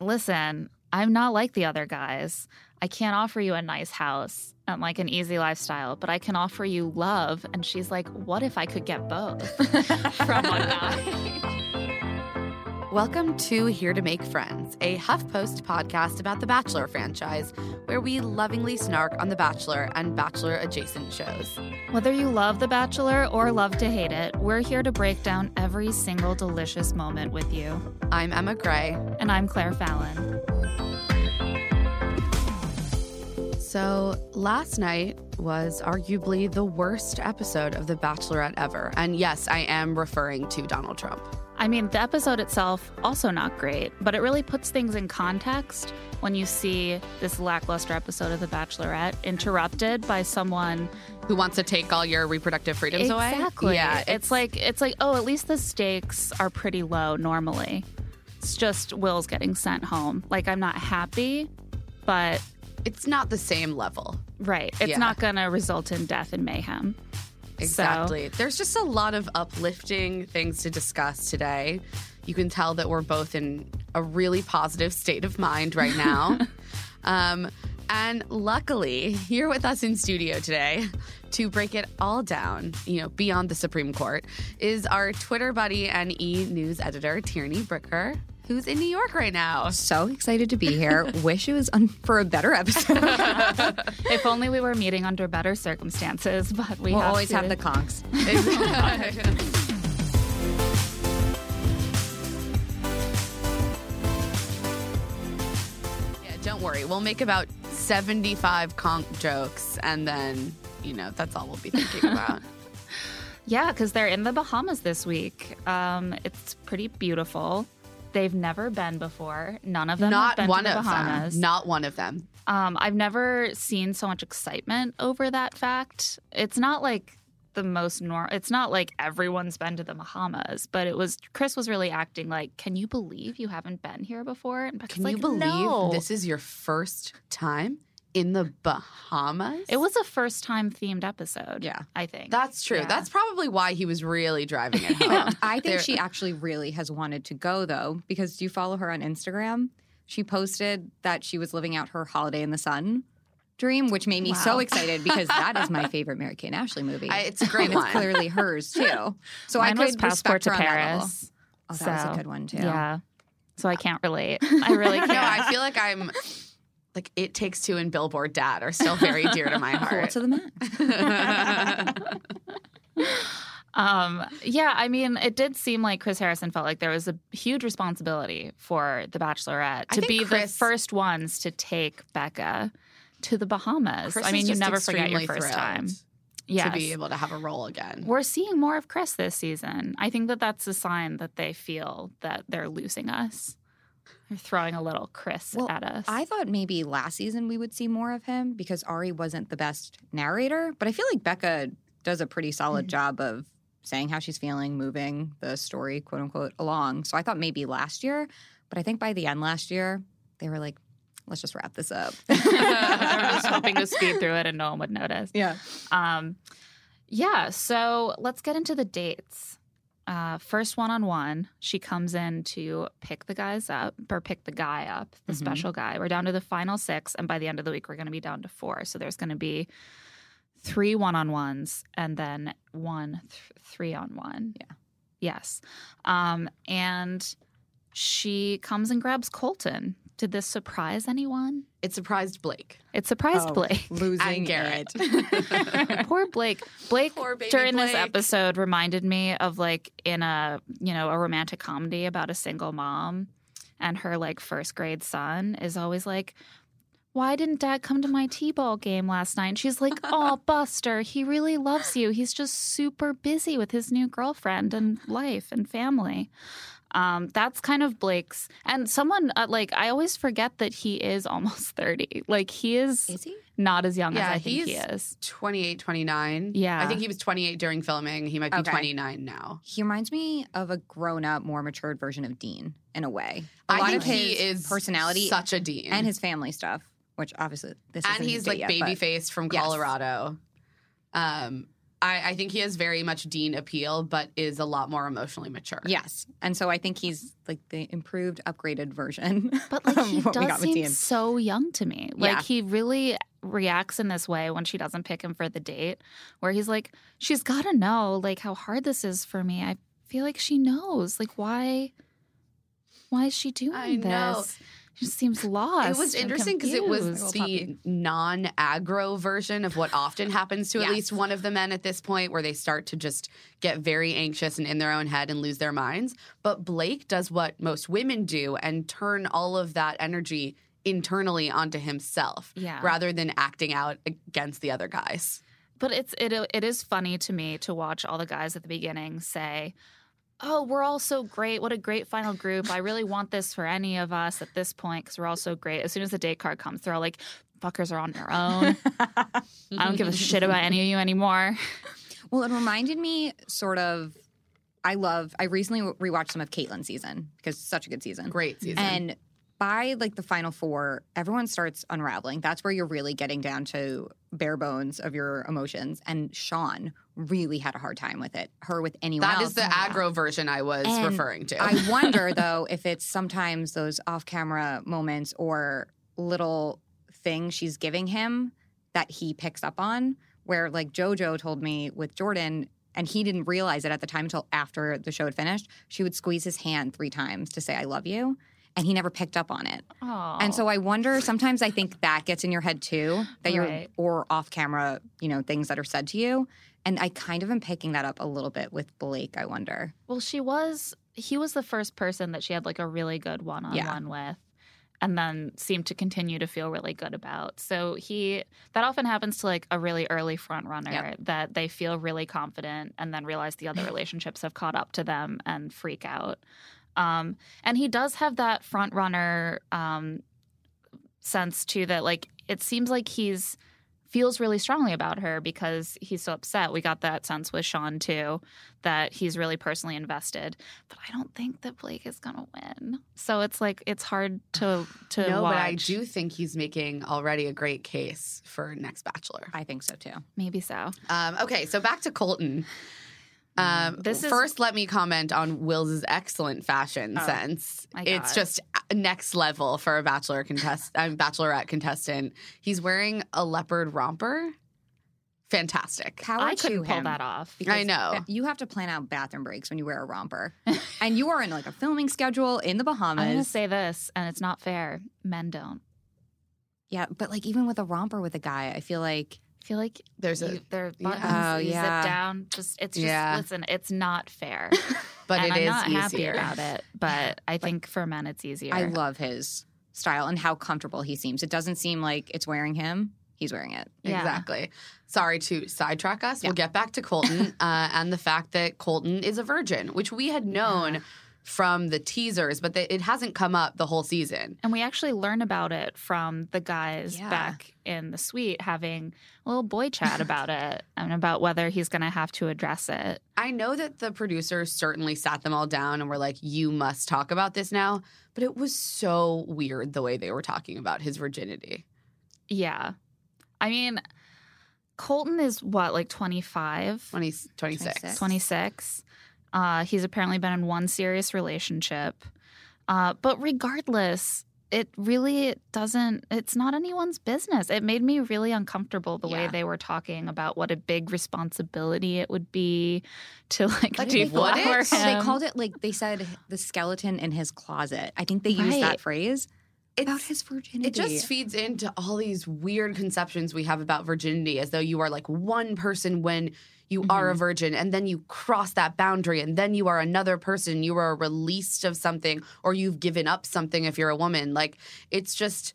Listen, I'm not like the other guys. I can't offer you a nice house and like an easy lifestyle, but I can offer you love. And she's like, what if I could get both from one guy? Welcome to Here to Make Friends, a HuffPost podcast about the Bachelor franchise, where we lovingly snark on The Bachelor and Bachelor adjacent shows. Whether you love The Bachelor or love to hate it, we're here to break down every single delicious moment with you. I'm Emma Gray. And I'm Claire Fallon. So, last night was arguably the worst episode of The Bachelorette ever. And yes, I am referring to Donald Trump. I mean, the episode itself, also not great, but it really puts things in context when you see this lackluster episode of The Bachelorette interrupted by someone who wants to take all your reproductive freedoms exactly. away. Exactly. Yeah. It's, it's like it's like, oh, at least the stakes are pretty low normally. It's just Will's getting sent home. Like I'm not happy, but it's not the same level. Right. It's yeah. not going to result in death and mayhem. Exactly. So. There's just a lot of uplifting things to discuss today. You can tell that we're both in a really positive state of mind right now. um, and luckily, here with us in studio today to break it all down, you know, beyond the Supreme Court, is our Twitter buddy and e news editor, Tierney Bricker who's in New York right now. So excited to be here. Wish it was un- for a better episode. if only we were meeting under better circumstances, but we will have always to. have the conchs. yeah, don't worry. We'll make about 75 conch jokes and then, you know, that's all we'll be thinking about. Yeah, because they're in the Bahamas this week. Um, it's pretty beautiful. They've never been before. None of them Not have been one to the of Bahamas. them. Not one of them. Um, I've never seen so much excitement over that fact. It's not like the most normal. It's not like everyone's been to the Bahamas, but it was. Chris was really acting like, "Can you believe you haven't been here before?" And Can like, you believe no. this is your first time? In the Bahamas. It was a first time themed episode. Yeah. I think. That's true. Yeah. That's probably why he was really driving it home. I think she actually really has wanted to go though, because do you follow her on Instagram? She posted that she was living out her holiday in the sun dream, which made me Wow. so excited because that is my favorite Mary Kate Ashley movie. I- it's a great and one. It's clearly hers too. So Mine I was could Passport to her on that level. Paris. Oh, that was a good one too. Yeah. So I can't relate. I really can't. no, I feel like I'm like It Takes Two and Billboard Dad are still very dear to my heart. to the max. Um, yeah, I mean, it did seem like Chris Harrison felt like there was a huge responsibility for The Bachelorette to be the first ones to take Becca to the Bahamas. Chris I mean, you never forget your first time. Yes. to be able to have a role again. We're seeing more of Chris this season. I think that that's a sign that they feel that they're losing us. They're throwing a little Chris Well, at us. I thought maybe last season we would see more of him because Arie wasn't the best narrator, but I feel like Becca does a pretty solid job of saying how she's feeling, moving the story, quote unquote, along. So I thought maybe last year, but I think by the end last year, they were like, let's just wrap this up. they were just hoping to speed through it and no one would notice. yeah. Um, yeah, so let's get into the dates. Uh, first one on one, she comes in to pick the guys up or pick the guy up, the special guy. We're down to the final six, and by the end of the week, we're going to be down to four. So there's going to be three one on ones and then one th- three on one. Yeah. Yes. Um, and she comes and grabs Colton. Did this surprise anyone? It surprised Blake. It surprised Oh, Blake. losing And Garrett. Poor Blake. Blake Poor baby during this episode reminded me of like in a you know a romantic comedy about a single mom and her like first grade son is always like why didn't dad come to my t-ball game last night and she's like oh buster he really loves you he's just super busy with his new girlfriend and life and family um, that's kind of Blake's. And someone, uh, like, I always forget that he is almost 30. Like, he is, Is he? not as young Yeah, as I think he is. 28, 29. Yeah. I think he was 28 during filming. He might be Okay. 29 now. He reminds me of a grown-up, more matured version of Dean in a way. A I lot think of his he is personality such a dean. and his family stuff, which obviously this and isn't he's like yet, baby but- faced from Yes. Colorado. Um, I, I think he has very much Dean appeal, but is a lot more emotionally mature. Yes, and so I think he's like the improved, upgraded version. But like he of what we got does seem so young to me. Like Yeah. he really reacts in this way when she doesn't pick him for the date, where he's like, "She's got to know like how hard this is for me." I feel like she knows. Like why? Why is she doing I this? know. Just seems lost. It was interesting because it was the non aggro version of what often happens to at Yes. least one of the men at this point, where they start to just get very anxious and in their own head and lose their minds. But Blake does what most women do and turn all of that energy internally onto himself Yeah. rather than acting out against the other guys. But it's it it is funny to me to watch all the guys at the beginning say, "Oh, we're all so great! What a great final group! I really want this for any of us at this point because we're all so great." As soon as the date card comes, they're all like, "Fuckers are on their own. I don't give a shit about any of you anymore." Well, it reminded me sort of. I love. I recently rewatched some of Kaitlyn's season because it's such a good season. Great season. And by like the final four, everyone starts unraveling. That's where you're really getting down to bare bones of your emotions. And Sean really had a hard time with it. Her with anyone that else. is the aggro version I was And referring to. I wonder though if it's sometimes those off-camera moments or little things she's giving him that he picks up on. Where like JoJo told me with Jordan, and he didn't realize it at the time until after the show had finished. She would squeeze his hand three times to say "I love you," and he never picked up on it. Oh, And so I wonder. Sometimes I think that gets in your head too. That you're or off-camera, you know, things that are said to you. And I kind of am picking that up a little bit with Blake. I wonder. well, she was. He was the first person that she had like a really good one-on-one with. And then seemed to continue to feel really good about. So he that often happens to like a really early front runner Yep. that they feel really confident and then realize the other relationships have caught up to them and freak out. Um, and he does have that front runner um, sense too that like it seems like he's feels really strongly about her because he's so upset. We got that sense with Sean too that he's really personally invested. But I don't think that Blake is gonna win. So it's like it's hard to to no, watch. but I do think he's making already a great case for next Bachelor. I think so too. maybe so. Um, okay, so back to Colton. Um, This is- first, let me comment on Will's excellent fashion Oh, sense. It's God. just next level for a bachelor contest, um, bachelorette contestant. He's wearing a leopard romper. Fantastic. Power I to couldn't pull him, that off. I know. You have to plan out bathroom breaks when you wear a romper. and you are in like a filming schedule in the Bahamas. I'm gonna say this, and it's not fair. Men don't. yeah, but like even with a romper with a guy, I feel like I feel like There's a, you, their yeah. buttons Oh, you yeah. zip down. Just it's just Yeah. listen. It's not fair. but and it I'm is not happy about it. But I think for men, it's easier. I love his style and how comfortable he seems. It doesn't seem like it's wearing him. He's wearing it. Yeah. Exactly. Sorry to sidetrack us. We'll get back to Colton uh, and the fact that Colton is a virgin, which we had known from the teasers, but that it hasn't come up the whole season. And we actually learn about it from the guys Yeah. back in the suite having a little boy chat about it and about whether he's going to have to address it. I know that the producers certainly sat them all down and were like, you must talk about this now. But it was so weird the way they were talking about his virginity. Yeah. I mean, Colton is what, like 25, 20, 26. 26. 26? Uh, he's apparently been in one serious relationship. Uh, but regardless, it really doesn't it's not anyone's business it made me really uncomfortable the way they were talking about what a big responsibility it would be to like But it deflower wouldn't. him. They called it like they said the skeleton in his closet. I think they used that Right. phrase about his virginity. It just feeds into all these weird conceptions we have about virginity as though you are like one person when you are a mm-hmm. virgin and then you cross that boundary and then you are another person. You are released of something or you've given up something if you're a woman. Like it's just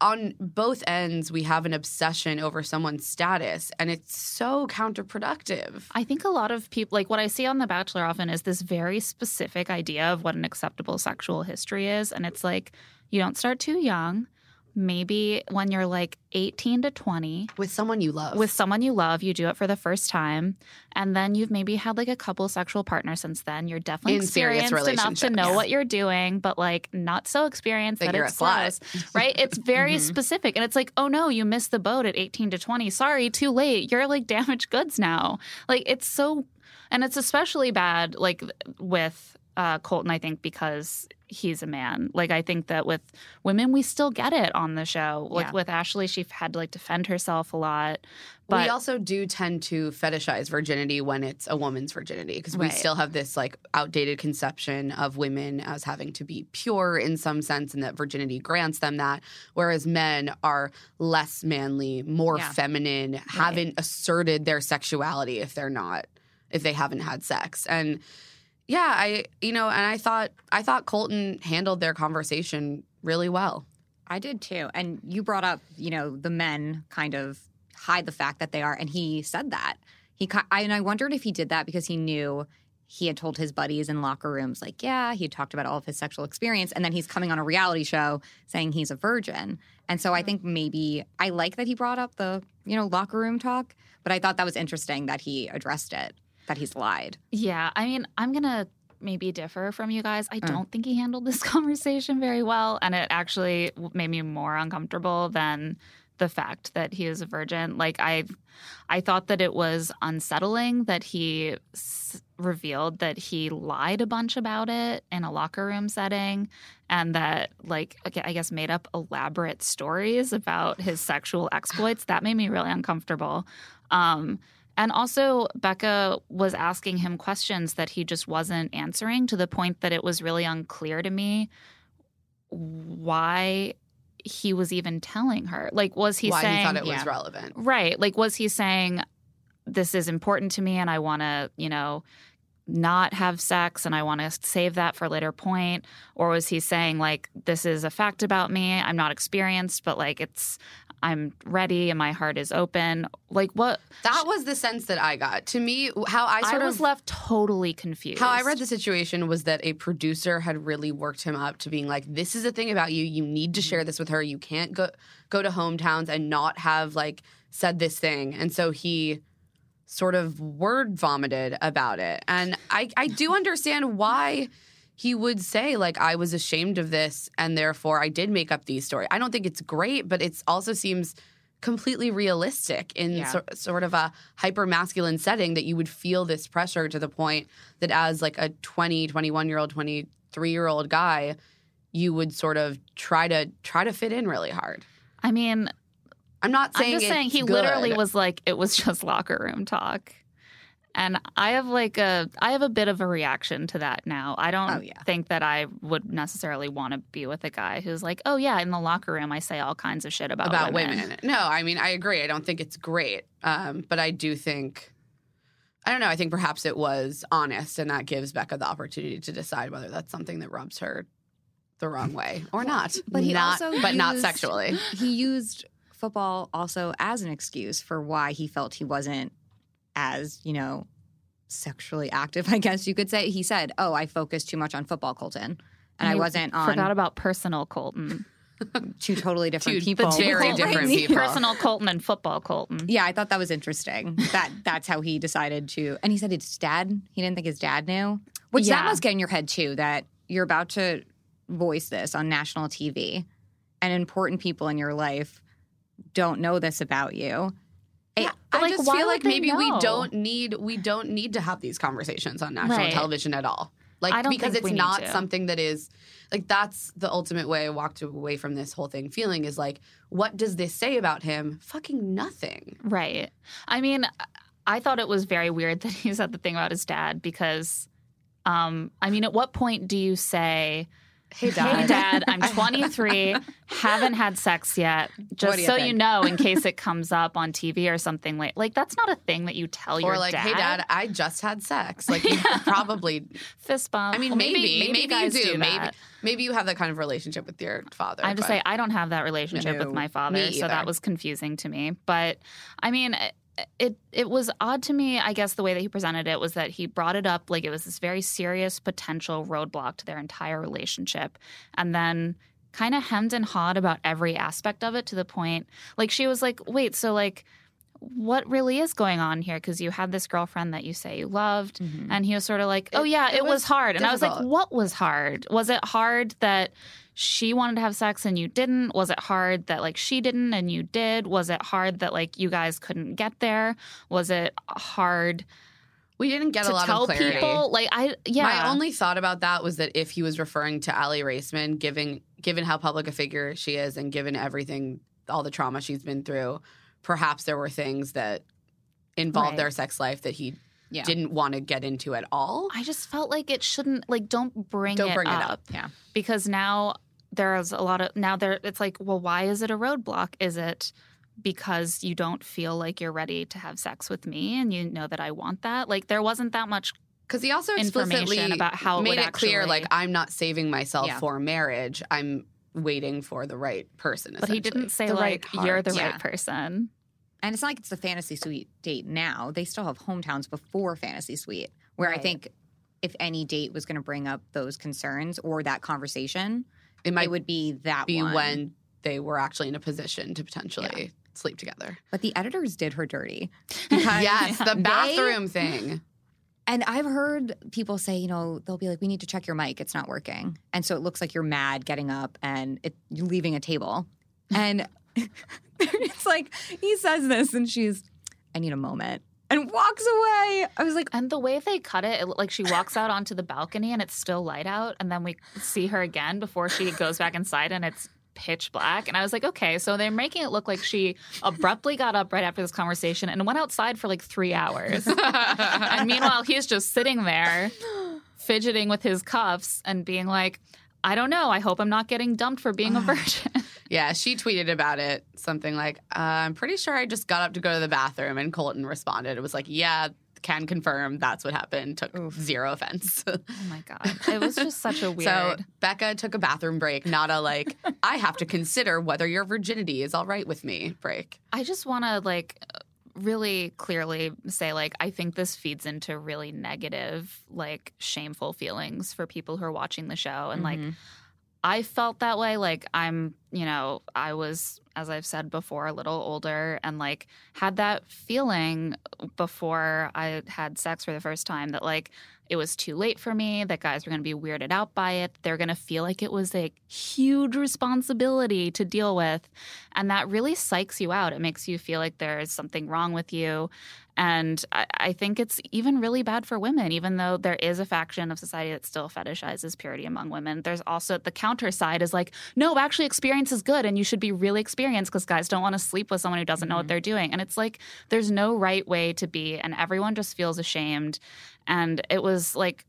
on both ends, we have an obsession over someone's status and it's so counterproductive. I think a lot of people, like what I see on The Bachelor often, is this very specific idea of what an acceptable sexual history is. And it's like, you don't start too young. Maybe when you're like 18 to 20, With someone you love. with someone you love, you do it for the first time. And then you've maybe had like a couple sexual partners since then. You're definitely In experienced enough to know Yeah. what you're doing, but like not so experienced That that, it's gross, right? It's very specific. And it's like, oh no, you missed the boat at 18 to 20. Sorry, too late. You're like damaged goods now. Like it's so, and it's especially bad like with uh, Colton, I think, because he's a man. Like I think that with women, we still get it on the show. Like Yeah. with Ashley, she had to like defend herself a lot. But we also do tend to fetishize virginity when it's a woman's virginity because we Right. still have this like outdated conception of women as having to be pure in some sense and that virginity grants them that whereas men are less manly more Yeah. feminine haven't asserted their sexuality if they're not if they haven't had sex and yeah i you know and i thought i thought colton handled their conversation really well I did too. And you brought up, you know, the men kind of hide the fact that they are, and he said that he. I, and I wondered if he did that because he knew he had told his buddies in locker rooms, like, yeah, he talked about all of his sexual experience, and then he's coming on a reality show saying he's a virgin. And so I mm-hmm. think maybe I like that he brought up the, you know, locker room talk, but I thought that was interesting that he addressed it, that he's lied. Yeah, I mean, I'm gonna maybe differ from you guys. Mm. I don't think he handled this conversation very well, and it actually made me more uncomfortable than the fact that he is a virgin. Like I, I thought that it was unsettling that he s- revealed that he lied a bunch about it in a locker room setting, and that like I guess made up elaborate stories about his sexual exploits. That made me really uncomfortable. Um, and also, Becca was asking him questions that he just wasn't answering to the point that it was really unclear to me why he was even telling her. Like, was he saying, why saying, he thought it was yeah. relevant right? Like, was he saying, this is important to me and I want to, you know, not have sex and I want to save that for a later point? Or was he saying, like, this is a fact about me? I'm not experienced, but like, it's, I'm ready and my heart is open. Like, what? That was the sense that I got. To me, how I I, sort was of left totally confused. how I read the situation was that a producer had really worked him up to being like, "This is a thing about you. You need to mm-hmm. share this with her. You can't go go to hometowns and not have like said this thing." And so he sort of word vomited about it. And I I do understand why he would say like I was ashamed of this and therefore I did make up these stories. I don't think it's great, but it also seems completely realistic in Yeah. sor- sort of a hyper masculine setting that you would feel this pressure to the point that as like a 20, 21 year old, 23 year old guy, you would sort of try to try to fit in really hard. I mean, I'm not saying I'm just saying it's he literally was like it was just locker room talk. And I have like a I have a bit of a reaction to that now. I don't Oh, yeah. think that I would necessarily want to be with a guy who's like, "Oh yeah, in the locker room I say all kinds of shit about, about women." women. No, I mean I agree. I don't think it's great, um, but I do think I don't know. I think perhaps it was honest, and that gives Becca the opportunity to decide whether that's something that rubs her the wrong way or not. But he not, also but not sexually. he used football also as an excuse for why he felt he wasn't as, you know, sexually active, I guess you could say. He said, Oh, I focused too much on football, Colton. And I wasn't on Forgot about personal Colton. two totally different Two people. very Right? different people. Personal Colton and football Colton. Yeah, I thought that was interesting. That that's how he decided to and he said his dad, he didn't think his dad knew. Which that must get in your head too, that you're about to voice this on national TV and important people in your life don't know this about you. Yeah, but, I like, just feel like maybe we don't need we don't need to have these conversations on national Right. television at all. Like I don't because think it's not something that is like that's the ultimate way I walked away from this whole thing feeling is like, what does this say about him? Fucking nothing. Right. I mean, I thought it was very weird that he said the thing about his dad because, um, I mean, at what point do you say, Hey Hey, dad, I'm 23, haven't had sex yet. Just you so you know, in case it comes up on TV or something like like that's not a thing that you tell your dad. Or like, hey dad, I just had sex. Like you probably fist bump. I mean Well, maybe maybe, you guys do. maybe maybe you have that kind of relationship with your father. I just but- say I don't have that relationship No, with my father, so that was confusing to me. But I mean, it- it was odd to me. I guess the way that he presented it was that he brought it up like it was this very serious potential roadblock to their entire relationship, and then kind of hemmed and hawed about every aspect of it to the point like she was like, wait, so like. What really is going on here? Because you had this girlfriend that you say you loved, mm-hmm. and he was sort of like, "Oh It- yeah, it it, was, was hard." And I was like, "What was hard? Was it hard that she wanted to have sex and you didn't? Was it hard that like she didn't and you did? Was it hard that like you guys couldn't get there? Was it hard we didn't get to a lot tell of clarity. people? Like I yeah. My only thought about that was that if he was referring to Aly Raisman, given given how public a figure she is, and given everything, all the trauma she's been through, perhaps there were things that involved Right. their sex life that he Yeah. didn't want to get into at all. I just felt like it shouldn't like don't bring Don't it bring it up. up. Yeah. Because now there's a lot of now there it's like, well, why is it a roadblock? Is it because you don't feel like you're ready to have sex with me and you know that I want that? Like there wasn't that much Because he also explicitly about how it made it clear, like I'm not saving myself Yeah. for marriage. I'm waiting for the right person. but he didn't say The right like you're the heart. right person. And it's not like it's the fantasy suite date now. They still have hometowns before fantasy suite, where I think if any date was going to bring up those concerns or that conversation, It might it would be that be one. when they were actually in a position to potentially sleep together. But the editors did her dirty. Yes, the they- bathroom thing. And I've heard people say, you know, they'll be like, "We need to check your mic; it's not working," and so it looks like you're mad getting up and it, you're leaving a table, and it's like he says this, and she's, "I need a moment," and walks away. I was like, And the way they cut it, it, like she walks out onto the balcony and it's still light out, and then we see her again before she goes back inside and it's pitch black. And I was like, okay, so they're making it look like she abruptly got up right after this conversation and went outside for like three hours. and meanwhile, he's just sitting there fidgeting with his cuffs and being like, I don't know. I hope I'm not getting dumped for being a virgin. Yeah, she tweeted about it something like, uh, "I'm pretty sure I just got up to go to the bathroom," and Colton responded. It was like, "Yeah, can confirm that's what happened." Took zero offense. oh my God. It was just such a weird. So Becca took a bathroom break, not a like, I have to consider whether your virginity is all right with me break. I just want to like really clearly say like I think this feeds into really negative like shameful feelings for people who are watching the show and like mm-hmm. I felt that way like I'm you know I was as I've said before a little older and like had that feeling before I had sex for the first time that like it was too late for me that guys were going to be weirded out by it they're going to feel like it was a huge responsibility to deal with and that really psychs you out. It makes you feel like there's something wrong with you. And I, I think it's even really bad for women, even though there is a faction of society that still fetishizes purity among women. There's also the counter side is like, no, actually, experience is good and you should be really experienced because guys don't want to sleep with someone who doesn't know what mm-hmm. they're doing. And it's like, there's no right way to be. And everyone just feels ashamed. And it was like,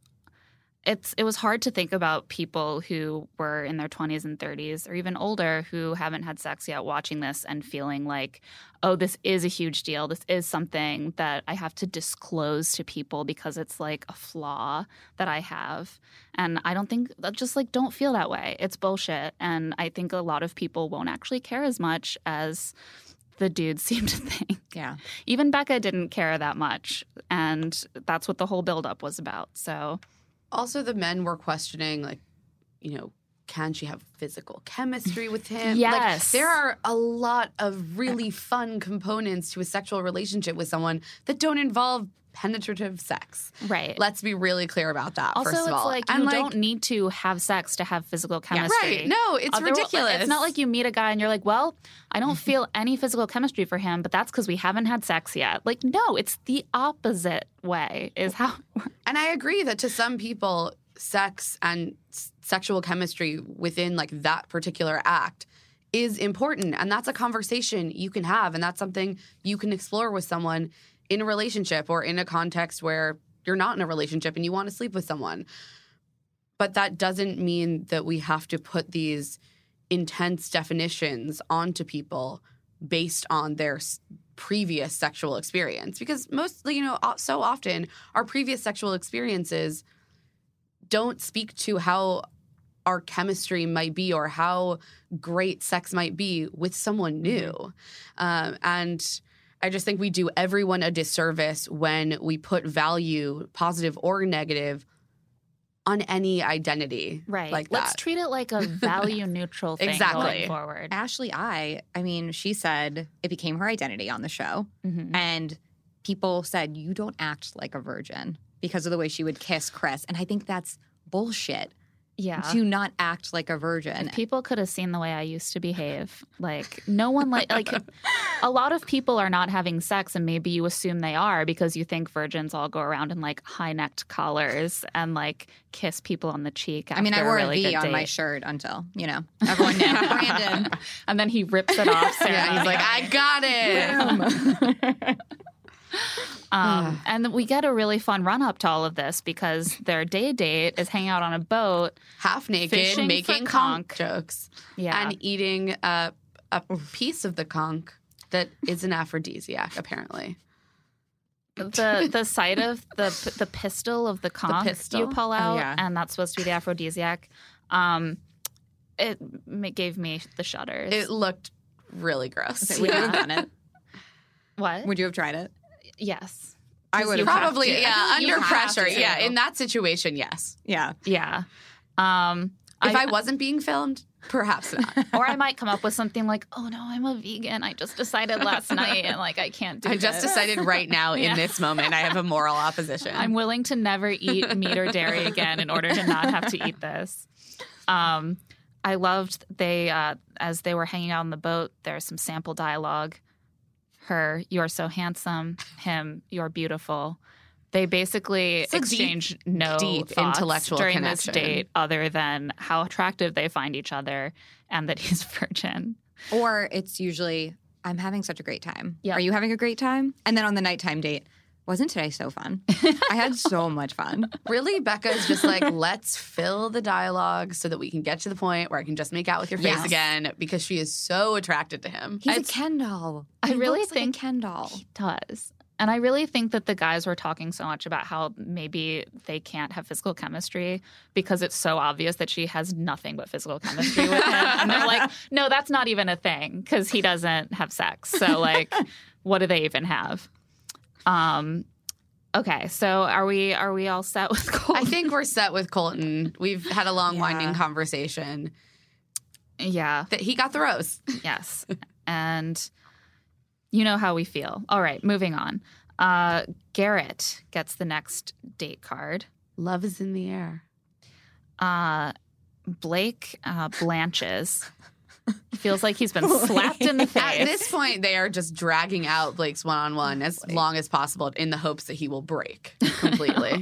it's it was hard to think about people who were in their 20s and 30s or even older who haven't had sex yet watching this and feeling like oh this is a huge deal. This is something that I have to disclose to people because it's like a flaw that I have. And I don't think just like don't feel that way. It's bullshit. And I think a lot of people won't actually care as much as the dudes seem to think. Yeah, even Becca didn't care that much. And that's what the whole buildup was about. So Also, the men were questioning, like, you know, can she have physical chemistry with him? Yes. Like, there are a lot of really fun components to a sexual relationship with someone that don't involve penetrative sex. right Let's be really clear about that, Also, first of it's all. like you don't need to have sex to have physical chemistry. Right. No, it's Otherwise- ridiculous. It's not like you meet a guy and you're like, well, I don't feel any physical chemistry for him, but that's because we haven't had sex yet. Like, no, it's the opposite way, is how. And I agree that to some people, sex and s- sexual chemistry within like that particular act is important and that's a conversation you can have and that's something you can explore with someone in a relationship or in a context where you're not in a relationship and you want to sleep with someone. But that doesn't mean that we have to put these intense definitions onto people based on their previous sexual experience. Because mostly you know so often our previous sexual experiences don't speak to how our chemistry might be or how great sex might be with someone new. Um, and i just think we do everyone a disservice when we put value positive or negative on any identity Right. like Let's that treat it like a value neutral thing Exactly. going forward. Ashley I, I mean, she said it became her identity on the show. Mhm. And people said, you don't act like a virgin because of the way she would kiss Chris. And I think that's bullshit. Yeah. Do not act like a virgin. If people could have seen the way I used to behave, like no one like like a lot of people are not having sex, and maybe you assume they are because you think virgins all go around in like high necked collars and like kiss people on the cheek. I mean, I wore a a really V good on my shirt until, you know, everyone knew. Brandon. and then he rips it off. Sarah. yeah he's like i got it Um, and we get a really fun run up to all of this because their day date is hanging out on a boat. half naked making conch. conch jokes Yeah. and eating a, a piece of the conch that is an aphrodisiac apparently the the sight of the the pistol of the conch pistol? you pull Oh, out, yeah. and that's supposed to be the aphrodisiac. Um, it ma- gave me the shudders. it looked really gross Okay, would you have done it? what? Would you have tried it? Yes. I would you have. have probably to. yeah I feel like you under pressure yeah in that situation yes Yeah. Yeah. Um, if I, wasn't being filmed perhaps not or I might come up with something like, "Oh no, I'm a vegan. I just decided last night, and like I can't do it. i just decided right now in Yeah. this moment i have a moral opposition I'm willing to never eat meat or dairy again in order to not have to eat this. Um, I loved they uh, as they were hanging out on the boat. There's some sample dialogue. Her, you're so handsome. Him, you're beautiful. They basically a deep- exchange no deep intellectual during connection. this date, other than how attractive they find each other and that he's virgin. Or it's usually, I'm having such a great time. Yeah. Are you having a great time? And then on the nighttime date, wasn't today so fun? I had so much fun. really becca is just like let's fill the dialogue so that we can get to the point where i can just make out with your face Yes. again because she is so attracted to him He's It's- a Ken doll. I really looks like think Ken doll. He does. And I really think that the guys were talking so much about how maybe they can't have physical chemistry because it's so obvious that she has nothing but physical chemistry with him. and they're like, no, that's not even a thing because he doesn't have sex. So, like, what do they even have? Um, okay, so are we are we all set with Cole? I think we're set with Colton. We've had a long, Yeah. winding conversation. yeah, That he got the rose. yes, and you know how we feel. All right, moving on. Uh, Garrett gets the next date card. Love is in the air. uh, Blake uh, blanches. Feels like he's been slapped in the face. At this point, they are just dragging out Blake's one on one as long as possible in the hopes that he will break completely.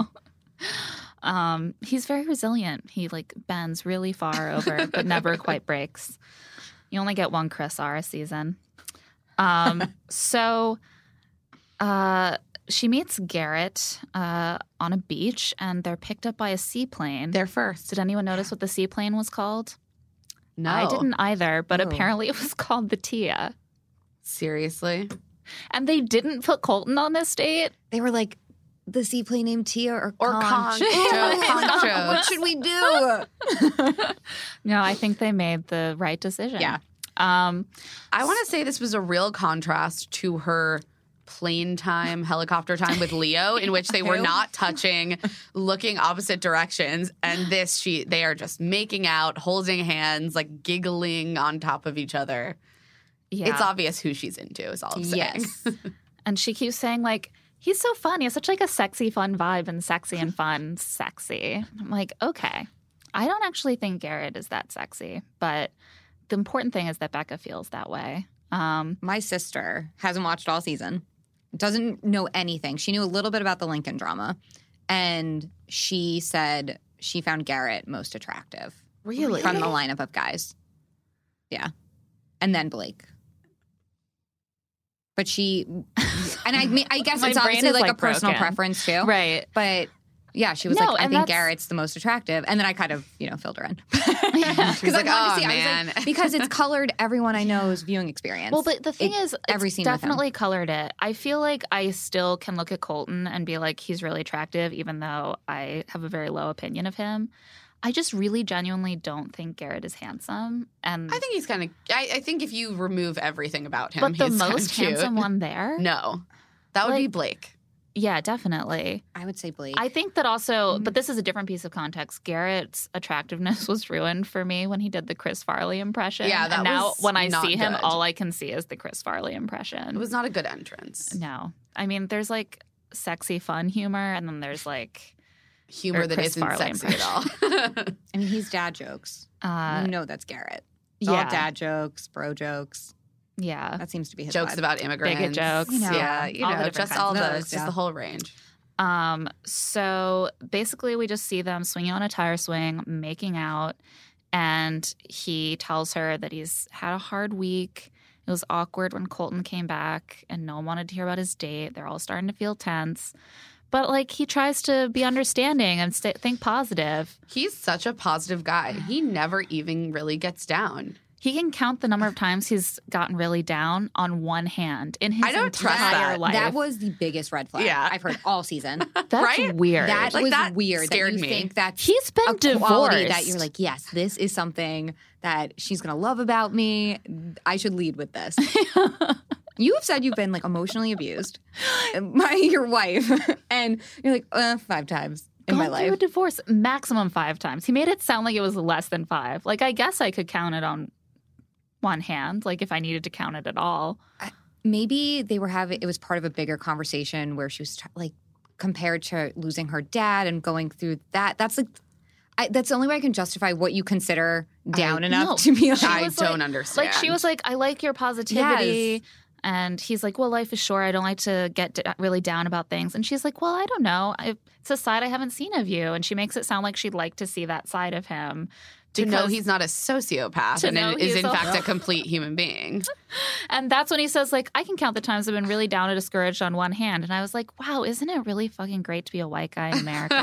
um, he's very resilient. He like bends really far over, but never quite breaks. You only get one Chris R a season. Um, so uh, she meets Garrett uh, on a beach, and they're picked up by a seaplane. They're first. Did anyone notice what the seaplane was called? No. I didn't either, but apparently it was called the Tia. Seriously? And they didn't put Colton on this date. They were like, the seaplane named Tia or Or Conch. conch. Joe, conch jokes. what should we do? No, I think they made the right decision. Yeah. Um, I want to say this was a real contrast to her plane time, helicopter time with Leo, in which they were not touching, looking opposite directions. And this, she, they are just making out, holding hands, like giggling on top of each other. yeah. It's obvious who she's into. Is all I'm saying. Yes. and she keeps saying like, he's so fun. He has such like a sexy, fun vibe and sexy and fun, sexy. I'm like, okay. I don't actually think Garrett is that sexy, but the important thing is that Becca feels that way. Um, My sister hasn't watched all season, doesn't know anything. She knew a little bit about the Lincoln drama. And she said she found Garrett most attractive Really? from the lineup of guys. Yeah. And then Blake. But she, and I mean, I guess it's brain obviously like, like, a personal broken. preference too. Right. But yeah, she was No, like, I think that's- Garrett's the most attractive. And then I kind of, you know, filled her in. Yeah. Because like, I "Oh, to see. I was man." like, because it's colored everyone I know's viewing experience. Well, but the thing It- is, every it's scene definitely colored it. I feel like I still can look at Colton and be like, he's really attractive, even though I have a very low opinion of him. I just really genuinely don't think Garrett is handsome. And I think he's kind of. I, I think if you remove everything about him, but the he's kinda most handsome one there, No, that would be Blake. Yeah, definitely. I would say Blake. I think that also, Mm-hmm. but this is a different piece of context. Garrett's attractiveness was ruined for me when he did the Chris Farley impression. Yeah, that and now was when I not see him, all I can see is the Chris Farley impression. It was not a good entrance. No. I mean, there's like sexy, fun humor, and then there's like, Humor Or that Chris isn't Farley sexy at all. I mean, he's dad jokes. uh, you know that's Garrett. It's yeah, all dad jokes, bro jokes. Yeah. That seems to be his Jokes vibe. about immigrants. jokes. You know, yeah, you all know, different just all of the those, just yeah. the whole range. Um, so basically, we just see them swinging on a tire swing, making out, and he tells her that he's had a hard week. It was awkward when Colton came back, and no one wanted to hear about his date. They're all starting to feel tense. But like he tries to be understanding and st- think positive. He's such a positive guy. He never even really gets down. He can count the number of times he's gotten really down on one hand in his I don't trust that. life. That was the biggest red flag Yeah. I've heard all season. That's right? weird. That Like, was that weird. scared that you me. think that's He's been a divorced. that you're like, yes, this is something that she's gonna love about me. I should lead with this. you have said you've been like emotionally abused by your wife, and you're like, uh, five times in my gone through a divorce maximum five times. He made it sound like it was less than five. Like I guess I could count it on one hand, like if I needed to count it at all. Maybe they were having it was part of a bigger conversation where she was like compared to losing her dad and going through that. That's like. I, that's the only way I can justify what you consider down enough no. to be like, I don't like- understand. Like she was like, I like your positivity. Yes. And he's like, Well, life is short. I don't like to get d- really down about things. And she's like, Well, I don't know. I, it's a side I haven't seen of you. And she makes it sound like she'd like to see that side of him. To know he's not a sociopath and know is in a- fact a complete human being. And that's when he says, like, I can count the times I've been really down and discouraged on one hand. And I was like, wow, isn't it really fucking great to be a white guy in America?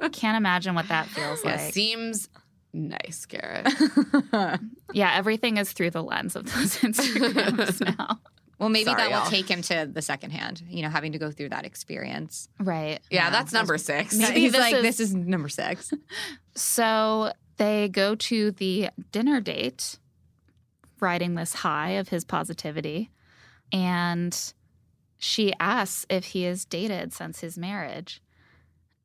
I can't imagine what that feels yeah, like. seems nice, Garrett. yeah, everything is through the lens of those Instagrams now. Well, maybe Sorry, that will y'all. take him to the second hand, you know, having to go through that experience. Right. Yeah, Yeah, that's number six. Maybe He's this like, is- this is number six. So they go to the dinner date, riding this high of his positivity. And she asks if he has dated since his marriage.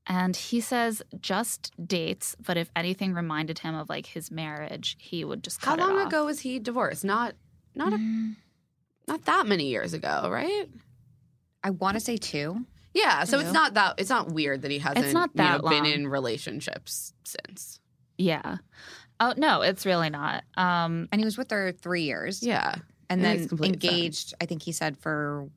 And he says just dates, but if anything reminded him of like his marriage, he would just How cut it long off. ago was he divorced? Not not a, Mm. not that many years ago, right? I want to say two. Yeah, so it's not that it's not weird that he hasn't not you that know, been in relationships since. Yeah. Oh no, it's really not. Um, And he was with her three years. Yeah, And then makes complete sense. engaged, I think he said, for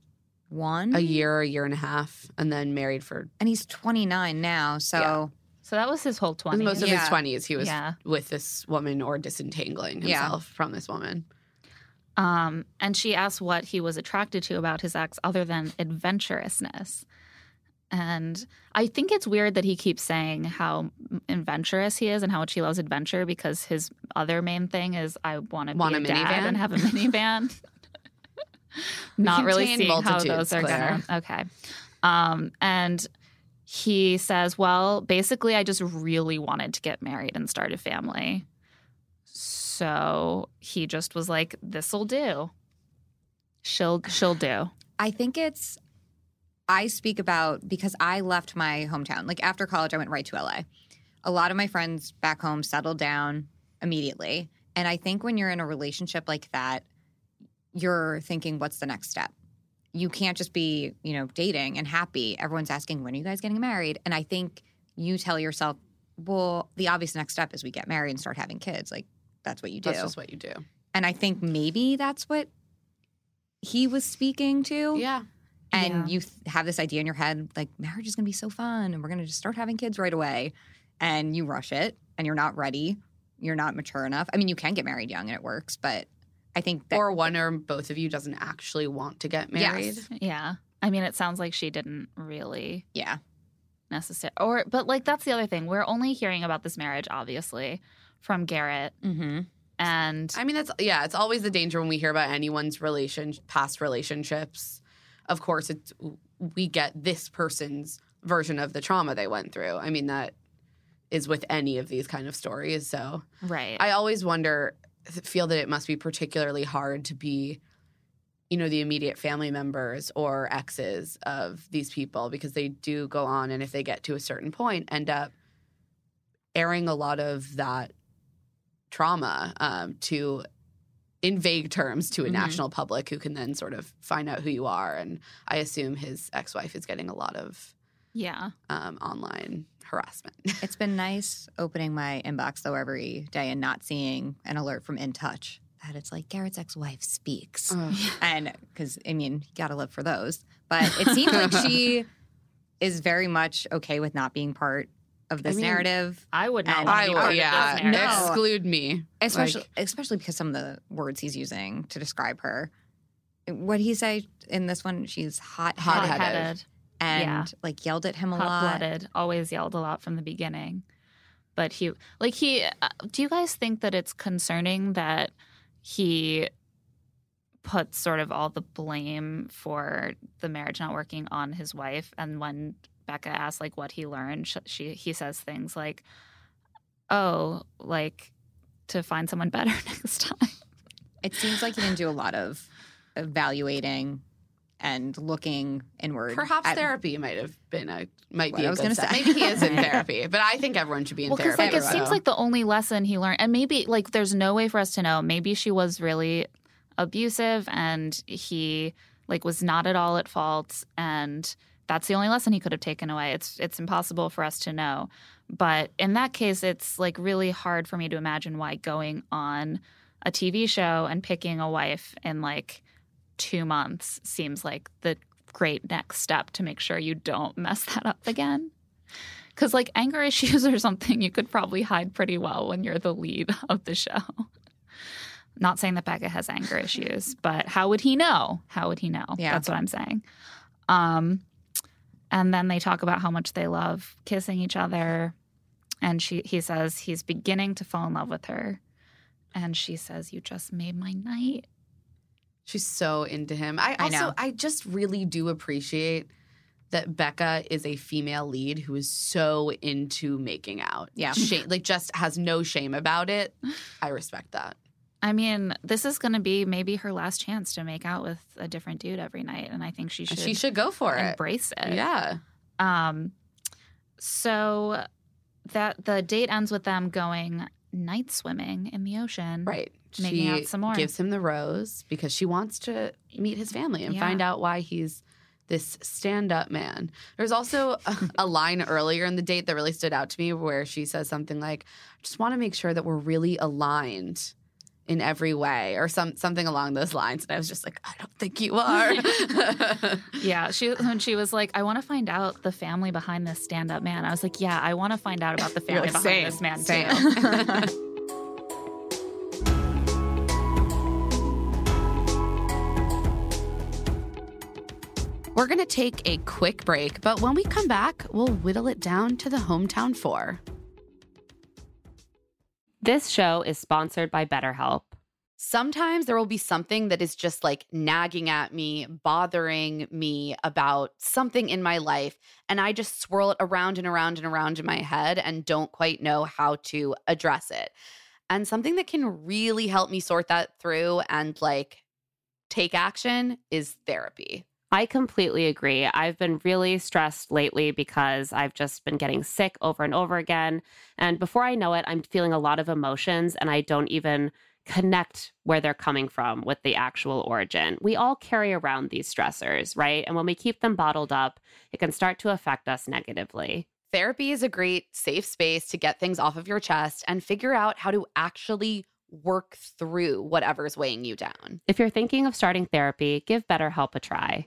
one. a year, a year and a half, and then married for And he's 29 now. So Yeah. so that was his whole twenty. most of Yeah. his twenties. He was Yeah. with this woman or disentangling Yeah. himself from this woman. Um, and she asked what he was attracted to about his ex other than adventurousness. And I think it's weird that he keeps saying how adventurous he is and how much he loves adventure because his other main thing is I want to be Want a, a dad minivan? and have a minivan. Not really seeing how those are going. Okay. Um, and he says, "Well, basically, I just really wanted to get married and start a family." So he just was like, "This'll do. She'll she'll do." I think it's, I speak about because I left my hometown. Like after college, I went right to LA. A lot of my friends back home settled down immediately. And I think when you're in a relationship like that, you're thinking, what's the next step? You can't just be, you know, dating and happy. Everyone's asking, when are you guys getting married? And I think you tell yourself, well, the obvious next step is we get married and start having kids. Like that's what you do. That's just what you do. and I think maybe that's what he was speaking to Yeah. And Yeah. you th- have this idea in your head like marriage is going to be so fun and we're going to just start having kids right away and you rush it and you're not ready, you're not mature enough. I mean, you can get married young and it works, but I think that or one or both of you doesn't actually want to get married. Yes. Yeah. I mean, it sounds like she didn't really yeah, necessarily, or, but like, that's the other thing. We're only hearing about this marriage, obviously, from Garrett. mm-hmm. And I mean, that's yeah. It's always the danger when we hear about anyone's relation, past relationships. Of course, it's we get this person's version of the trauma they went through. I mean, that is with any of these kind of stories. So right. I always wonder, feel that it must be particularly hard to be, you know, the immediate family members or exes of these people because they do go on and if they get to a certain point, end up airing a lot of that trauma um, to, in vague terms, to a Mhm. national public who can then sort of find out who you are. And I assume his ex wife is getting a lot of yeah. um, online harassment. it's been nice opening my inbox though every day and not seeing an alert from In Touch that it's like Garrett's ex-wife speaks, Ugh. and because I mean, you got to live for those. But it seems like she is very much okay with not being part of this mean, narrative. I would not I to be will, part of yeah. No. Exclude me. especially Like- especially because some of the words he's using to describe her. What he say in this one? She's hot Hot-headed. and yeah. like yelled at him a lot. hot-blooded, always yelled a lot from the beginning. But he, like he, uh, do you guys think that it's concerning that he puts sort of all the blame for the marriage not working on his wife? And when Becca asks like what he learned, sh- she he says things like, "Oh, like to find someone better next time." It seems like he didn't do a lot of evaluating and looking inward. Perhaps at- therapy might have been a might be I a was gonna say. Maybe he is in therapy, but I think everyone should be in well, because therapy. like it seems like the only lesson he learned, and maybe like there's no way for us to know. Maybe she was really abusive, and he like was not at all at fault, and that's the only lesson he could have taken away. It's it's impossible for us to know, but in that case, it's like really hard for me to imagine why going on a TV show and picking a wife in like two months seems like the great next step to make sure you don't mess that up again. Because, like, anger issues or something you could probably hide pretty well when you're the lead of the show. Not saying that Becca has anger issues, but how would he know? How would he know? Yeah. That's what I'm saying. Um, and then they talk about how much they love kissing each other. And she, he says he's beginning to fall in love with her. And she says, You just made my night. she's so into him. I I also know. I just really do appreciate that Becca is a female lead who is so into making out. Yeah. Shame, like just has no shame about it. I respect that. I mean, this is going to be maybe her last chance to make out with a different dude every night. And I think she should, she should go for it. embrace it. Yeah. Um, so that the date ends with them going night swimming in the ocean. Right. Making she out some more. gives him the rose because she wants to meet his family and Yeah. find out why he's this stand-up man. There's also a, a line earlier in the date that really stood out to me where she says something like, "I just want to make sure that we're really aligned." In every way, or some something along those lines, and I was just like, I don't think you are. Yeah, she when she was like, "I want to find out the family behind this stand-up man." I was like, "Yeah, I want to find out about the family like, behind same, this man same. too." We're gonna take a quick break, but when we come back, we'll whittle it down to the hometown four. This show is sponsored by BetterHelp. sometimes there will be something that is just like nagging at me, bothering me about something in my life. And I just swirl it around and around and around in my head and don't quite know how to address it. And something that can really help me sort that through and like take action is therapy. I completely agree. I've been really stressed lately because I've just been getting sick over and over again. And before I know it, I'm feeling a lot of emotions and I don't even connect where they're coming from with the actual origin. We all carry around these stressors, right? And when we keep them bottled up, it can start to affect us negatively. Therapy is a great safe space to get things off of your chest and figure out how to actually work through whatever's weighing you down. If you're thinking of starting therapy, give BetterHelp a try.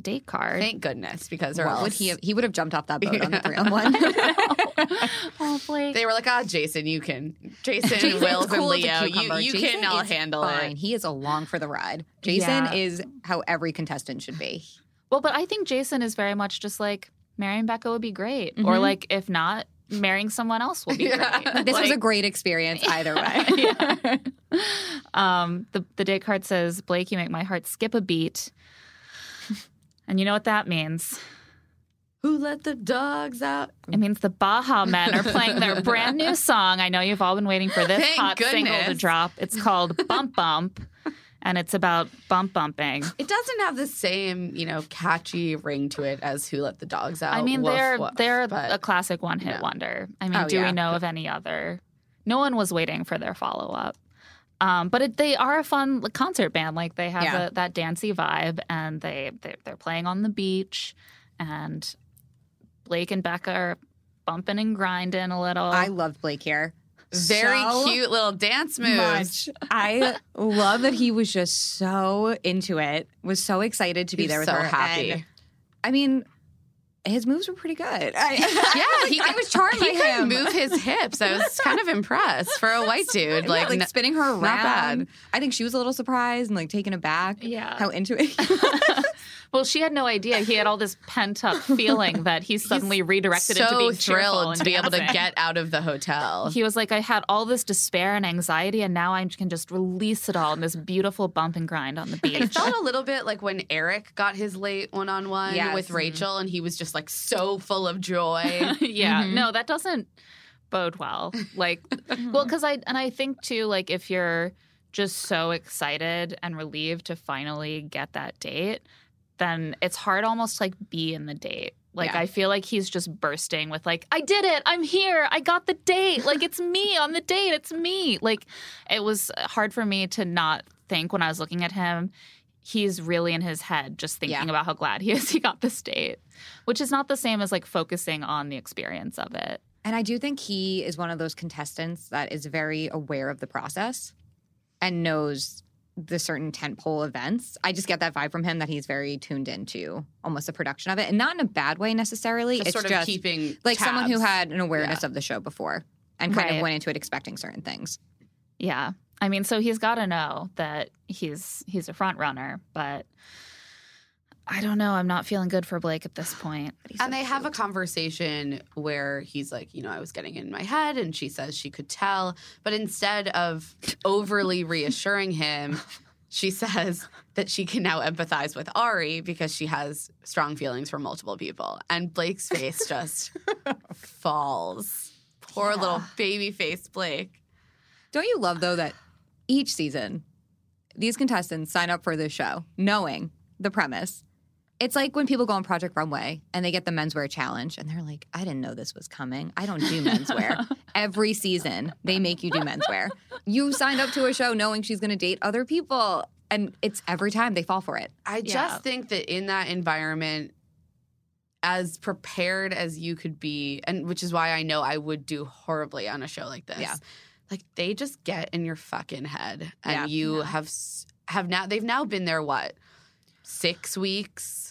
date card. Thank goodness, because or What else would he have? He would have jumped off that boat on the three on one. oh, Blake. They were like, "Ah, Jason, you can. Jason, Jason's Wills, cool and as Leo, you, you Jason can all handle fine. it." He is along for the ride. Jason Yeah. is how every contestant should be. Well, but I think Jason is very much just like marrying Becca would be great, or Mhm. like if not, marrying someone else will be Yeah. great. This was a great experience either way. yeah. Um, the the date card says, "Blake, you make my heart skip a beat," and you know what that means. Who let the dogs out? It means the Baha Men are playing their brand new song. I know you've all been waiting for this Thank hot single to drop. It's called Bump Bump, and it's about bump bumping. It doesn't have the same, you know, catchy ring to it as "Who Let the Dogs Out." I mean, Woof, they're woof, they're a classic one hit no. wonder. I mean, Oh, do yeah. we know of any other? No one was waiting for their follow up. Um, but it, they are a fun concert band. Like they have Yeah. a, that dancey vibe, and they they're, they're playing on the beach, and Blake and Becca are bumping and grinding a little. I love Blake here. very so cute little dance moves. much. I love that he was just so into it. Was so excited to be He's there with so her. happy. And, I mean, his moves were pretty good. I, Yeah, he I was charmed He by could him. move his hips. I was kind of impressed for a white dude. Yeah, Like, like, n- spinning her around. not bad. I think she was a little surprised and like taken aback. Yeah. how into it. well, she had no idea. He had all this pent up feeling that he suddenly redirected into so being thrilled and to be able to get out of the hotel. He was like, I had all this despair and anxiety, and now I can just release it all in this beautiful bump and grind on the beach. It felt a little bit like when Eric got his late one on one with Rachel, and he was just like so full of joy. yeah, Mhm. no, that doesn't bode well. Like, well, because I and I think too, like if you're just so excited and relieved to finally get that date, then it's hard almost to like be in the date. Like Yeah. I feel like he's just bursting with like, I did it, I'm here, I got the date. Like it's me on the date, it's me. Like it was hard for me to not think when I was looking at him. He's really in his head just thinking Yeah. about how glad he is he got this date, which is not the same as like focusing on the experience of it. And I do think he is one of those contestants that is very aware of the process and knows the certain tentpole events. I just get that vibe from him that he's very tuned into almost the production of it, and not in a bad way necessarily. Just it's sort of just keeping like someone who had an awareness Yeah. of the show before and kind Right. of went into it expecting certain things. Yeah. I mean, so he's got to know that he's he's a front runner, but I don't know. I'm not feeling good for Blake at this point. And they have a conversation where he's like, you know, I was getting in my head, and she says she could tell. But instead of overly reassuring him, she says that she can now empathize with Arie because she has strong feelings for multiple people. And Blake's face just falls. Poor little baby face Blake. Don't you love though that each season these contestants sign up for this show knowing the premise. It's like when people go on Project Runway and they get the menswear challenge and they're like, I didn't know this was coming. I don't do menswear. Every season they make you do menswear. You signed up to a show knowing she's going to date other people and it's every time they fall for it. I Yeah. just think that in that environment, as prepared as you could be, and which is why I know I would do horribly on a show like this. Yeah. Like they just get in your fucking head, and Yeah. you have have now they've now been there what six weeks,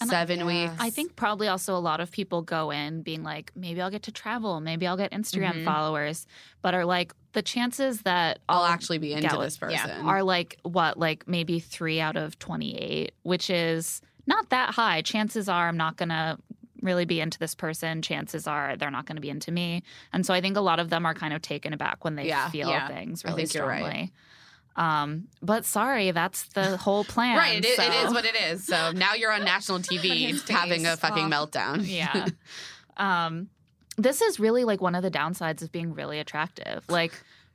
And I- seven Yeah. weeks. I think probably also a lot of people go in being like, maybe I'll get to travel, maybe I'll get Instagram Mhm. followers, but are like the chances that I'll I'll actually be into this person. yeah, are like what, like maybe three out of 28, which is not that high. Chances are I'm not going to really be into this person. Chances are they're not going to be into me. And so I think a lot of them are kind of taken aback when they Yeah, feel yeah. things I really strongly. you're right. Um, but sorry, that's the whole plan. Right, it, it so- is what it is. So now you're on national TV having a fucking meltdown. Yeah. um, this is really like one of the downsides of being really attractive. Like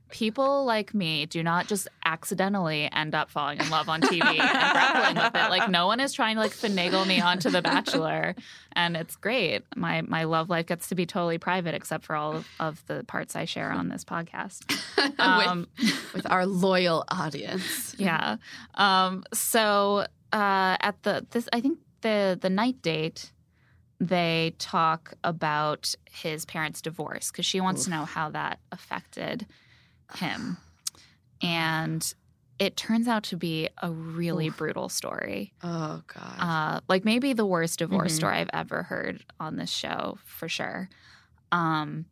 people like me do not just accidentally end up falling in love on TV and grappling with it. Like no one is trying to like finagle me onto The Bachelor, and it's great. My my love life gets to be totally private, except for all of, of the parts I share on this podcast. Um, with, with our loyal audience. yeah. Um, so uh, at the this, I think the the night date, they talk about his parents' divorce because she wants to know how that affected him, and it turns out to be a really brutal story. Oh God. Uh, like maybe the worst divorce Mhm. story I've ever heard on this show for sure. Um,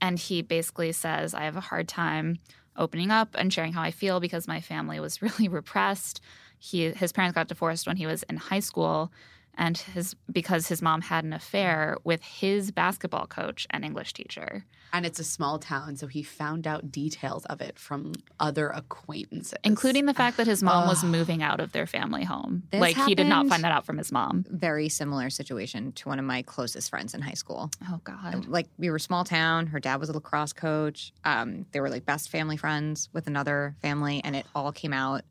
and he basically says, I have a hard time opening up and sharing how I feel because my family was really repressed. He his parents got divorced when he was in high school, and his because his mom had an affair with his basketball coach and English teacher, and it's a small town, so he found out details of it from other acquaintances, including the fact that his mom was moving out of their family home. This like he did not find that out from his mom. Very similar situation to one of my closest friends in high school. Oh God. like we were small town. Her dad was a lacrosse coach. Um, they were like best family friends with another family, and it all came out.